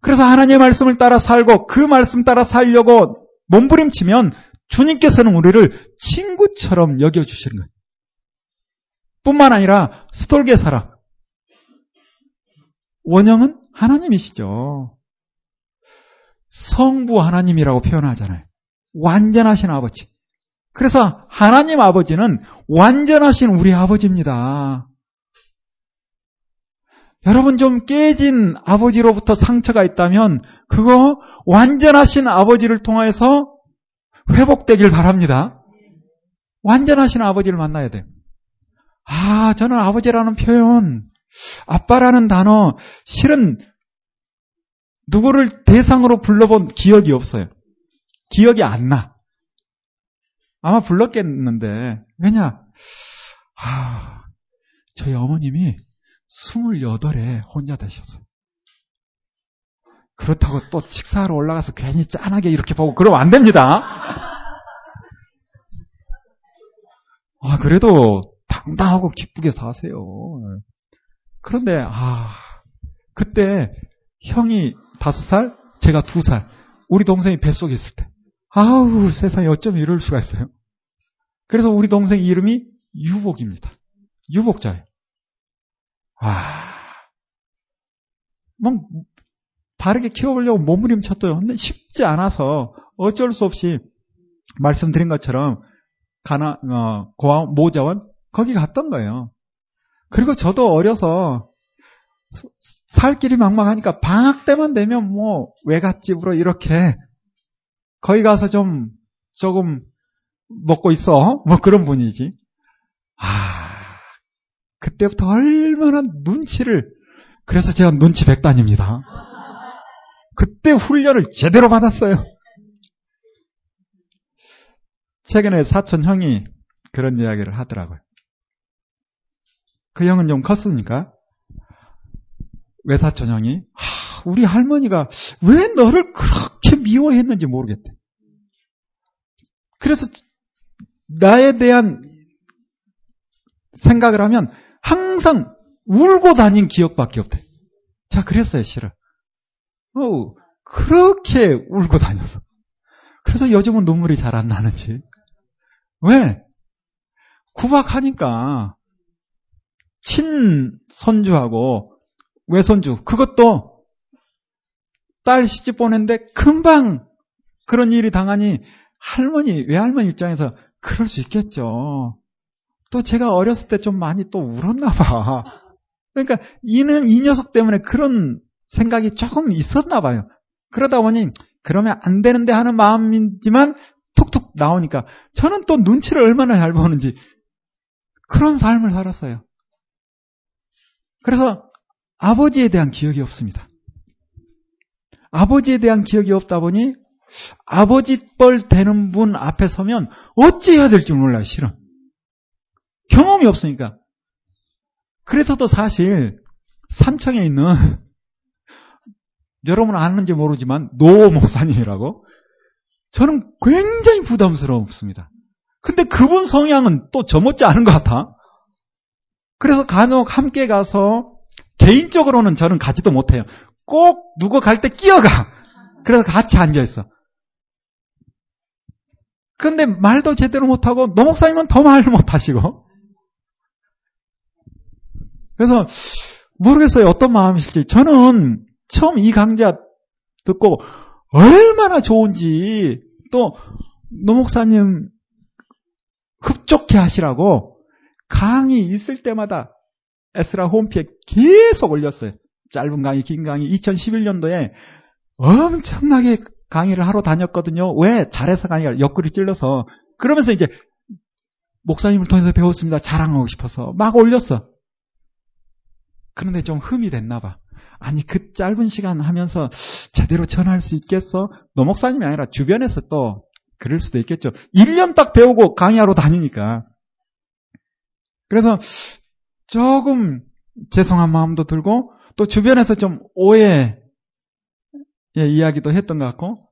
그래서 하나님의 말씀을 따라 살고 그 말씀 따라 살려고 몸부림치면 주님께서는 우리를 친구처럼 여겨주시는 거예요. 뿐만 아니라 스톨게 사랑. 원형은 하나님이시죠. 성부 하나님이라고 표현하잖아요. 완전하신 아버지. 그래서 하나님 아버지는 완전하신 우리 아버지입니다. 여러분 좀 깨진 아버지로부터 상처가 있다면 그거 완전하신 아버지를 통해서 회복되길 바랍니다. 완전하신 아버지를 만나야 돼요. 아, 저는 아버지라는 표현, 아빠라는 단어, 실은 누구를 대상으로 불러본 기억이 없어요. 기억이 안 나. 아마 불렀겠는데, 왜냐? 아, 저희 어머님이 28에 혼자 되셨어요. 그렇다고 또 식사하러 올라가서 괜히 짠하게 이렇게 보고 그러면 안 됩니다. 아, 그래도 당당하고 기쁘게 사세요. 그런데, 아, 그때 형이 다섯 살, 제가 두 살, 우리 동생이 뱃속에 있을 때. 아우, 세상에 어쩜 이럴 수가 있어요. 그래서 우리 동생 이름이 유복입니다. 유복자예요. 아, 뭐, 바르게 키워보려고 몸부림쳤어요. 근데 쉽지 않아서 어쩔 수 없이 말씀드린 것처럼 가나, 어, 고아, 모자원, 거기 갔던 거예요. 그리고 저도 어려서 살 길이 막막하니까 방학 때만 되면 뭐 외갓집으로 이렇게 거기 가서 좀 조금 먹고 있어. 뭐 그런 분이지. 아, 그때부터 얼마나 눈치를 그래서 제가 눈치 백단입니다. 그때 훈련을 제대로 받았어요. 최근에 사촌 형이 그런 이야기를 하더라고요. 그 형은 좀 컸으니까 외사촌 형이 아, 우리 할머니가 왜 너를 그렇게 미워했는지 모르겠대. 그래서 나에 대한 생각을 하면 항상 울고 다닌 기억밖에 없대. 자, 그랬어요, 실은. 어, 그렇게 울고 다녀서. 그래서 요즘은 눈물이 잘 안 나는지. 왜? 구박하니까 친손주하고 외손주 그것도 딸 시집 보는데 금방 그런 일이 당하니 할머니 외할머니 입장에서 그럴 수 있겠죠. 또 제가 어렸을 때 좀 많이 또 울었나 봐. 그러니까 이는 이 녀석 때문에 그런 생각이 조금 있었나 봐요. 그러다 보니 그러면 안 되는데 하는 마음이지만 툭툭 나오니까 저는 또 눈치를 얼마나 잘 보는지 그런 삶을 살았어요. 그래서 아버지에 대한 기억이 없습니다. 아버지에 대한 기억이 없다 보니 아버지 뻘 되는 분 앞에 서면 어찌 해야 될지 몰라요, 실은. 경험이 없으니까. 그래서도 사실 산청에 있는 (laughs) 여러분 아는지 모르지만 노 목사님이라고 저는 굉장히 부담스럽습니다. 근데 그분 성향은 또 저 못지 않은 것 같아. 그래서 간혹 함께 가서 개인적으로는 저는 가지도 못해요. 꼭 누구 갈때 끼어가. 그래서 같이 앉아 있어. 근데 말도 제대로 못하고 노 목사님은 더말 못하시고. 그래서 모르겠어요. 어떤 마음이실지. 저는 처음 이 강좌 듣고 얼마나 좋은지 또 노목사님 흡족해 하시라고 강의 있을 때마다 에스라 홈피에 계속 올렸어요. 짧은 강의, 긴 강의. 2011년도에 엄청나게 강의를 하러 다녔거든요. 왜? 잘해서 강의가 옆구리 찔러서. 그러면서 이제 목사님을 통해서 배웠습니다. 자랑하고 싶어서. 막 올렸어. 그런데 좀 흠이 됐나 봐. 아니, 그 짧은 시간 하면서 제대로 전할 수 있겠어? 너 목사님이 아니라 주변에서 또 그럴 수도 있겠죠. 1년 딱 배우고 강의하러 다니니까. 그래서 조금 죄송한 마음도 들고 또 주변에서 좀 오해 예, 이야기도 했던 것 같고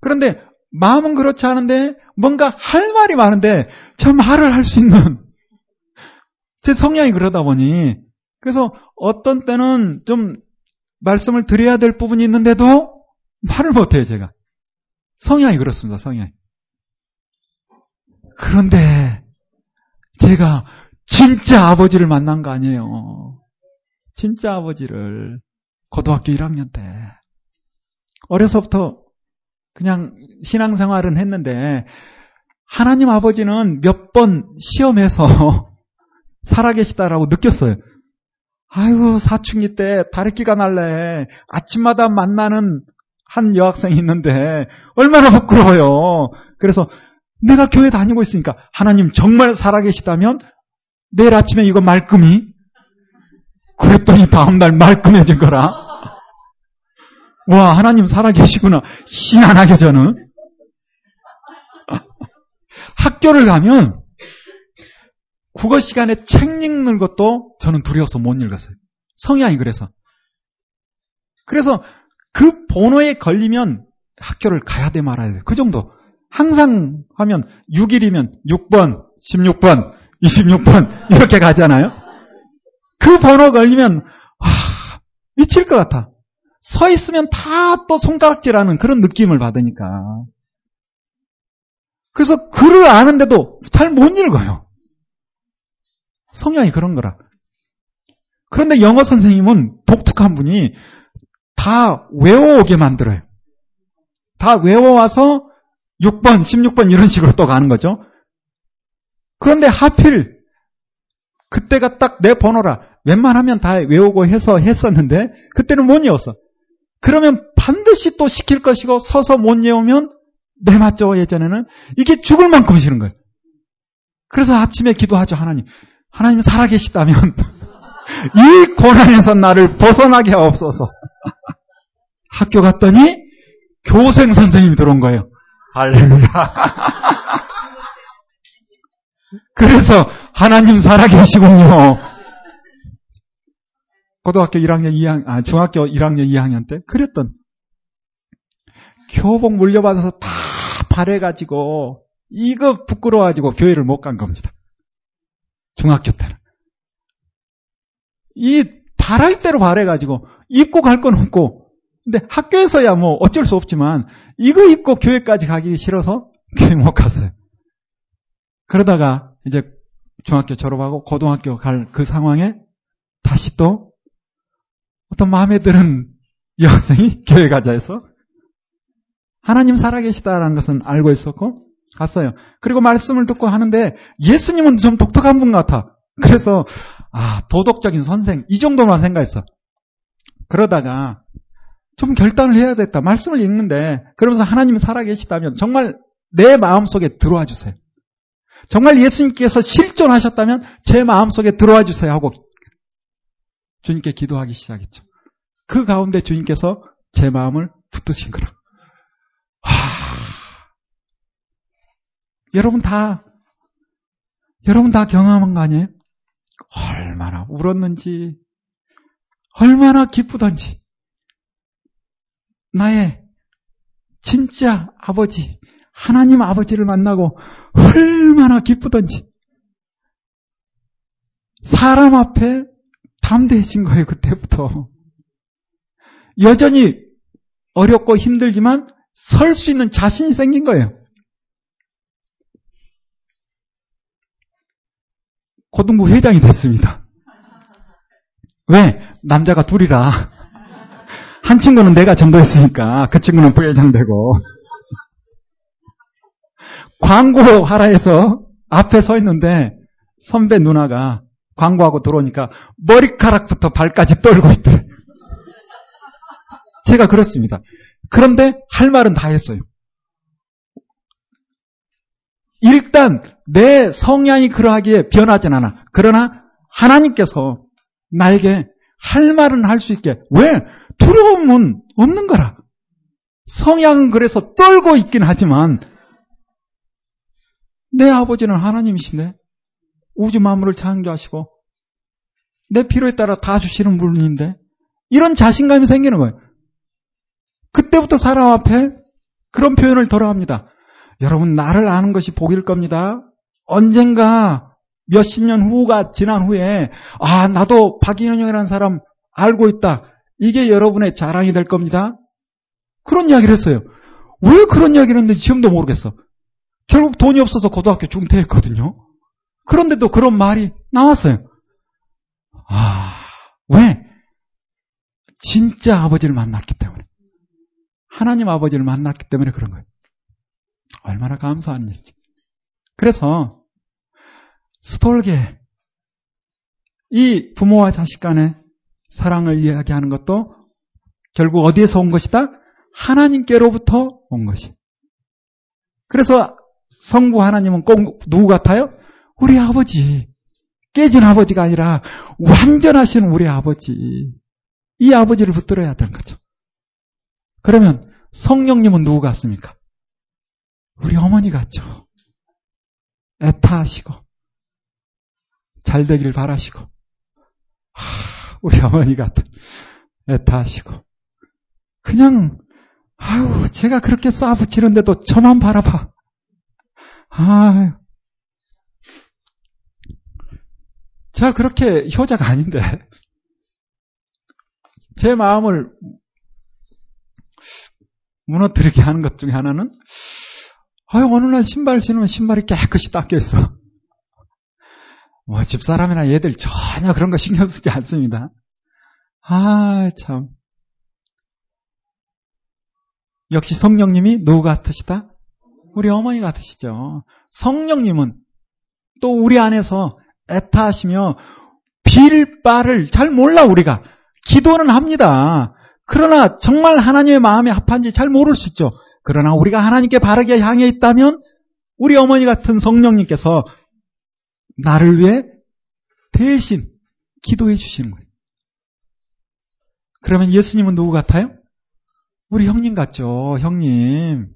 그런데 마음은 그렇지 않은데 뭔가 할 말이 많은데 저 말을 할 수 있는 제 성향이 그러다 보니 그래서 어떤 때는 좀 말씀을 드려야 될 부분이 있는데도 말을 못해요 제가 성향이 그렇습니다 성향이 그런데 제가 진짜 아버지를 만난 거 아니에요. 진짜 아버지를 고등학교 1학년 때 어려서부터 그냥 신앙생활은 했는데 하나님 아버지는 몇 번 시험해서 (laughs) 살아계시다라고 느꼈어요. 아이고 사춘기 때 다리끼가 날래 아침마다 만나는 한 여학생이 있는데 얼마나 부끄러워요. 그래서 내가 교회 다니고 있으니까 하나님 정말 살아계시다면 내일 아침에 이거 말끔히 그랬더니 다음날 말끔해진 거라. 와 하나님 살아계시구나. 희한하게 저는 학교를 가면 국어 시간에 책 읽는 것도 저는 두려워서 못 읽었어요. 성향이 그래서. 그래서 그 번호에 걸리면 학교를 가야 돼 말아야 돼. 그 정도. 항상 하면 6일이면 6번, 16번, 26번 이렇게 가잖아요. 그 번호 걸리면 와, 미칠 것 같아. 서 있으면 다 또 손가락질하는 그런 느낌을 받으니까. 그래서 글을 아는데도 잘 못 읽어요. 성향이 그런 거라. 그런데 영어 선생님은 독특한 분이 다 외워오게 만들어요. 다 외워와서 6번, 16번 이런 식으로 또 가는 거죠. 그런데 하필 그때가 딱 내 번호라 웬만하면 다 외우고 해서 했었는데 그때는 못 외웠어. 그러면 반드시 또 시킬 것이고 서서 못 외우면 매 맞죠 예전에는 이게 죽을 만큼 싫은 거예요. 그래서 아침에 기도하죠 하나님. 하나님 살아계시다면 (laughs) 이 고난에서 나를 벗어나게 하옵소서. (laughs) 학교 갔더니 교생 선생님이 들어온 거예요. 할렐루야. (laughs) 그래서 하나님 살아계시군요. 고등학교 1학년 2학년, 아, 중학교 1학년 2학년 때 그랬던 교복 물려받아서 다 바래가지고 이거 부끄러워가지고 교회를 못 간 겁니다. 중학교 때는. 이 바랄 대로 바래가지고 입고 갈 건 없고 근데 학교에서야 뭐 어쩔 수 없지만 이거 입고 교회까지 가기 싫어서 (laughs) 교회 못 갔어요. 그러다가 이제 중학교 졸업하고 고등학교 갈 그 상황에 다시 또 어떤 마음에 드는 여학생이 (laughs) 교회 가자 해서 하나님 살아계시다라는 것은 알고 있었고 갔어요. 그리고 말씀을 듣고 하는데 예수님은 좀 독특한 분 같아. 그래서 아 도덕적인 선생 이 정도만 생각했어. 그러다가 좀 결단을 해야겠다. 말씀을 읽는데 그러면서 하나님이 살아계시다면 정말 내 마음 속에 들어와 주세요. 정말 예수님께서 실존하셨다면 제 마음 속에 들어와 주세요 하고 주님께 기도하기 시작했죠. 그 가운데 주님께서 제 마음을 붙드신 거라. 하... 여러분 다 여러분 다 경험한 거 아니에요? 얼마나 울었는지 얼마나 기쁘던지 나의 진짜 아버지, 하나님 아버지를 만나고 얼마나 기쁘던지. 사람 앞에 담대해진 거예요, 그때부터. 여전히 어렵고 힘들지만 설 수 있는 자신이 생긴 거예요. 고등부 회장이 됐습니다. 왜? 남자가 둘이라. 한 친구는 내가 전도했으니까 그 친구는 부회장 되고. 광고 하라 해서 앞에 서 있는데 선배 누나가 광고하고 들어오니까 머리카락부터 발까지 떨고 있더래. 제가 그렇습니다. 그런데 할 말은 다 했어요. 일단 내 성향이 그러하기에 변하진 않아. 그러나 하나님께서 나에게 할 말은 할 수 있게 왜 두려움은 없는 거라. 성향은 그래서 떨고 있긴 하지만 내 아버지는 하나님이신데 우주 만물을 창조하시고 내 필요에 따라 다 주시는 분인데 이런 자신감이 생기는 거예요. 그때부터 사람 앞에 그런 표현을 돌아합니다. 여러분 나를 아는 것이 복일 겁니다. 언젠가 몇십 년 후가 지난 후에 아 나도 박인현이라는 사람 알고 있다. 이게 여러분의 자랑이 될 겁니다. 그런 이야기를 했어요. 왜 그런 이야기를 했는지 지금도 모르겠어. 결국 돈이 없어서 고등학교 중퇴했거든요. 그런데도 그런 말이 나왔어요. 아, 왜? 진짜 아버지를 만났기 때문에. 하나님 아버지를 만났기 때문에 그런 거예요. 얼마나 감사한 일이지. 그래서 스톨게 이 부모와 자식 간의 사랑을 이야기하는 것도 결국 어디에서 온 것이다? 하나님께로부터 온 것이. 그래서 성부 하나님은 꼭 누구 같아요? 우리 아버지. 깨진 아버지가 아니라 완전하신 우리 아버지. 이 아버지를 붙들어야 되는 거죠. 그러면 성령님은 누구 같습니까? 우리 어머니 같죠. 애타하시고 잘 되기를 바라시고 하, 우리 어머니 같은 애타하시고 그냥 아유 제가 그렇게 쏴붙이는데도 저만 바라봐. 아 제가 그렇게 효자가 아닌데 제 마음을 무너뜨리게 하는 것 중에 하나는 아유, 어느 날 신발 신으면 신발이 깨끗이 닦여 있어. 뭐, 집사람이나 얘들 전혀 그런 거 신경 쓰지 않습니다. 아, 참. 역시 성령님이 누구 같으시다? 우리 어머니 같으시죠. 성령님은 또 우리 안에서 애타하시며 빌 바를 잘 몰라 우리가 기도는 합니다. 그러나 정말 하나님의 마음에 합한지 잘 모를 수 있죠. 그러나 우리가 하나님께 바르게 향해 있다면 우리 어머니 같은 성령님께서 나를 위해 대신 기도해 주시는 거예요. 그러면 예수님은 누구 같아요? 우리 형님 같죠. 형님.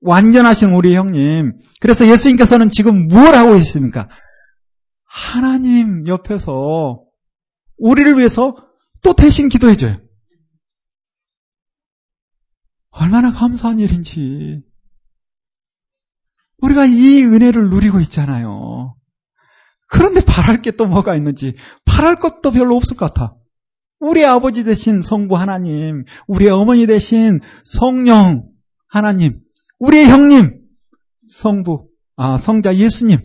완전하신 우리 형님. 그래서 예수님께서는 지금 무엇 하고 계십니까? 하나님 옆에서 우리를 위해서 또 대신 기도해줘요. 얼마나 감사한 일인지. 우리가 이 은혜를 누리고 있잖아요. 그런데 바랄 게 또 뭐가 있는지, 바랄 것도 별로 없을 것 같아. 우리 아버지 대신 성부 하나님, 우리 어머니 대신 성령 하나님, 우리의 형님, 성부, 아, 성자 예수님.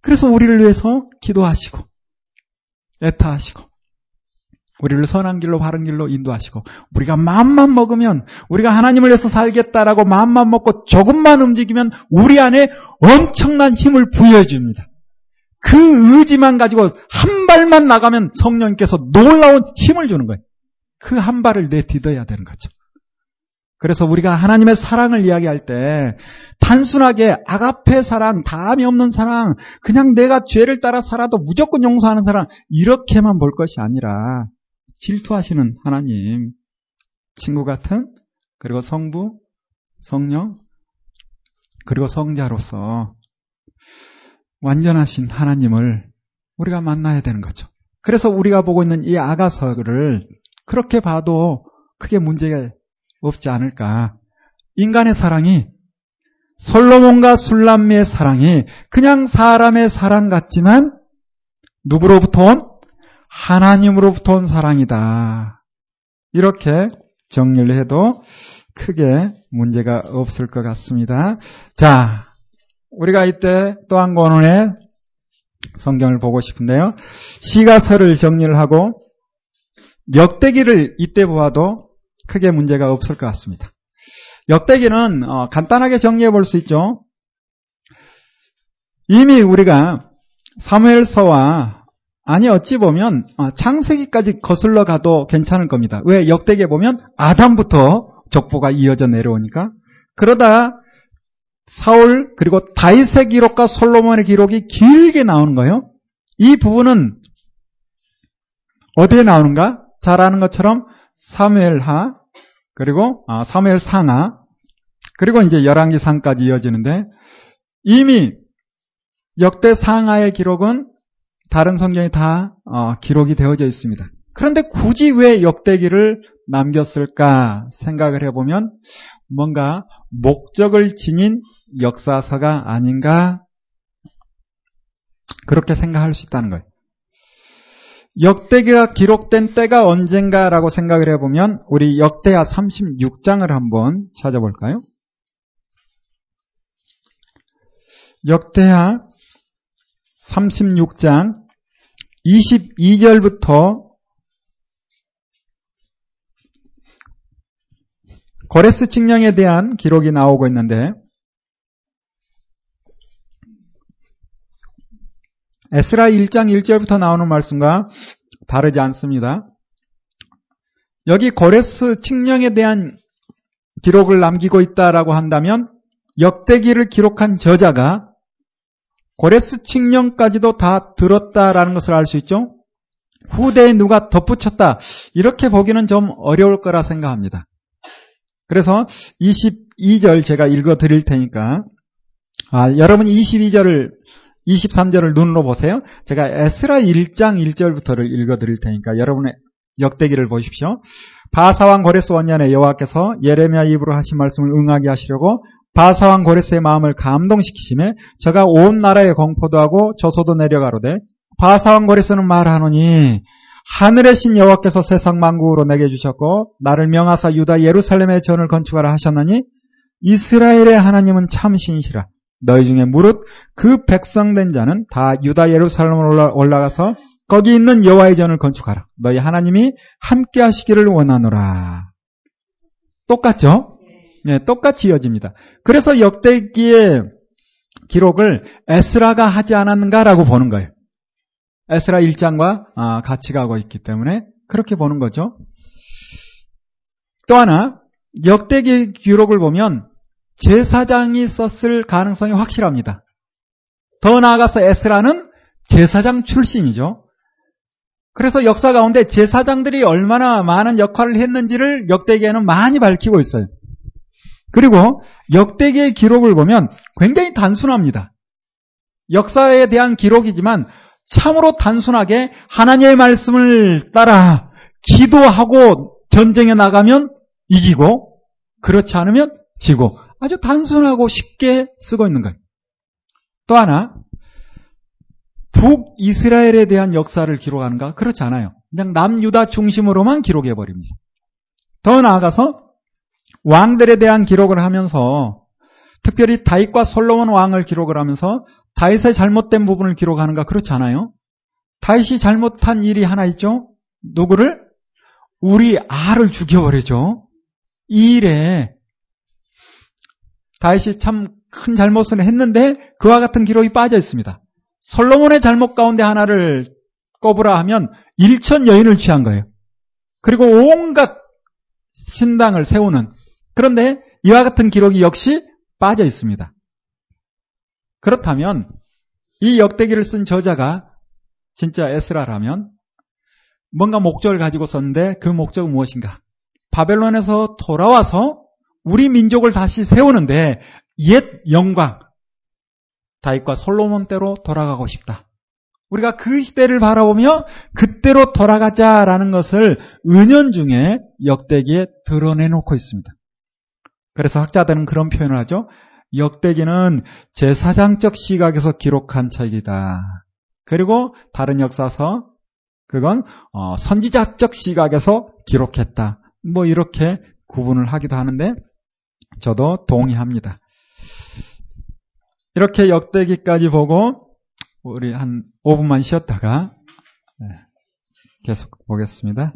그래서 우리를 위해서 기도하시고, 애타하시고, 우리를 선한 길로 바른 길로 인도하시고 우리가 마음만 먹으면 우리가 하나님을 위해서 살겠다라고 마음만 먹고 조금만 움직이면 우리 안에 엄청난 힘을 부여해 줍니다. 그 의지만 가지고 한 발만 나가면 성령께서 놀라운 힘을 주는 거예요. 그 한 발을 내딛어야 되는 거죠. 그래서 우리가 하나님의 사랑을 이야기할 때 단순하게 아가페 사랑, 다함이 없는 사랑, 그냥 내가 죄를 따라 살아도 무조건 용서하는 사랑 이렇게만 볼 것이 아니라 질투하시는 하나님, 친구 같은, 그리고 성부, 성령, 그리고 성자로서 완전하신 하나님을 우리가 만나야 되는 거죠. 그래서 우리가 보고 있는 이 아가서를 그렇게 봐도 크게 문제가 없지 않을까. 인간의 사랑이 솔로몬과 술람미의 사랑이 그냥 사람의 사랑 같지만 누구로부터 온 하나님으로부터 온 사랑이다. 이렇게 정리를 해도 크게 문제가 없을 것 같습니다. 자, 우리가 이때 또 한 권원의 성경을 보고 싶은데요. 시가서를 정리를 하고 역대기를 이때 보아도 크게 문제가 없을 것 같습니다. 역대기는 어, 간단하게 정리해 볼 수 있죠. 이미 우리가 사무엘서와 아니 어찌 보면 어, 창세기까지 거슬러 가도 괜찮을 겁니다. 왜 역대기에 보면 아담부터 족보가 이어져 내려오니까 그러다 사울 그리고 다윗의 기록과 솔로몬의 기록이 길게 나오는 거예요. 이 부분은 어디에 나오는가? 잘 아는 것처럼 사무엘하 그리고 아, 사무엘 상하 그리고 이제 열왕기 상까지 이어지는데 이미 역대 상하의 기록은 다른 성경이 다 어, 기록이 되어져 있습니다. 그런데 굳이 왜 역대기를 남겼을까 생각을 해보면 뭔가 목적을 지닌 역사서가 아닌가 그렇게 생각할 수 있다는 거예요. 역대기가 기록된 때가 언젠가라고 생각을 해보면 우리 역대하 36장을 한번 찾아볼까요? 역대하 36장 22절부터 고레스 칙령에 대한 기록이 나오고 있는데 에스라 1장 1절부터 나오는 말씀과 다르지 않습니다. 여기 고레스 칙령에 대한 기록을 남기고 있다라고 한다면 역대기를 기록한 저자가 고레스 칙령까지도 다 들었다라는 것을 알 수 있죠. 후대에 누가 덧붙였다 이렇게 보기는 좀 어려울 거라 생각합니다. 그래서 22절 제가 읽어 드릴 테니까 아, 여러분 22절을 23절을 눈으로 보세요. 제가 에스라 1장 1절부터를 읽어 드릴 테니까 여러분의 역대기를 보십시오. 바사왕 고레스 원년에 여호와께서 예레미야 입으로 하신 말씀을 응하게 하시려고 바사왕 고레스의 마음을 감동시키심에 저가 온 나라에 공포도 하고 조소도 내려가로되 바사왕 고레스는 말하노니 하늘의 신 여호와께서 세상 만국으로 내게 주셨고 나를 명하사 유다 예루살렘의 전을 건축하라 하셨나니 이스라엘의 하나님은 참 신이시라. 너희 중에 무릇 그 백성된 자는 다 유다 예루살렘으로 올라가서 거기 있는 여호와의 전을 건축하라. 너희 하나님이 함께 하시기를 원하노라. 똑같죠? 네, 똑같이 이어집니다. 그래서 역대기의 기록을 에스라가 하지 않았는가라고 보는 거예요. 에스라 1장과 아, 같이 가고 있기 때문에 그렇게 보는 거죠. 또 하나 역대기 기록을 보면 제사장이 썼을 가능성이 확실합니다. 더 나아가서 에스라는 제사장 출신이죠. 그래서 역사 가운데 제사장들이 얼마나 많은 역할을 했는지를 역대기에는 많이 밝히고 있어요. 그리고 역대기의 기록을 보면 굉장히 단순합니다. 역사에 대한 기록이지만 참으로 단순하게 하나님의 말씀을 따라 기도하고 전쟁에 나가면 이기고 그렇지 않으면 지고 아주 단순하고 쉽게 쓰고 있는 거예요. 또 하나 북이스라엘에 대한 역사를 기록하는가? 그렇지 않아요. 그냥 남유다 중심으로만 기록해 버립니다. 더 나아가서 왕들에 대한 기록을 하면서 특별히 다윗과 솔로몬 왕을 기록을 하면서 다윗의 잘못된 부분을 기록하는가 그렇지 않아요. 다윗이 잘못한 일이 하나 있죠. 누구를? 우리 아를 죽여버리죠. 이 일에 다윗이 참 큰 잘못을 했는데 그와 같은 기록이 빠져 있습니다. 솔로몬의 잘못 가운데 하나를 꼽으라 하면 일천 여인을 취한 거예요. 그리고 온갖 신당을 세우는 그런데 이와 같은 기록이 역시 빠져 있습니다. 그렇다면 이 역대기를 쓴 저자가 진짜 에스라라면 뭔가 목적을 가지고 썼는데 그 목적은 무엇인가? 바벨론에서 돌아와서 우리 민족을 다시 세우는데 옛 영광 다윗과 솔로몬 때로 돌아가고 싶다. 우리가 그 시대를 바라보며 그때로 돌아가자라는 것을 은연중에 역대기에 드러내놓고 있습니다. 그래서 학자들은 그런 표현을 하죠. 역대기는 제사장적 시각에서 기록한 책이다. 그리고 다른 역사서 그건 어, 선지자적 시각에서 기록했다. 뭐 이렇게 구분을 하기도 하는데 저도 동의합니다. 이렇게 역대기까지 보고 우리 한 5분만 쉬었다가 네, 계속 보겠습니다.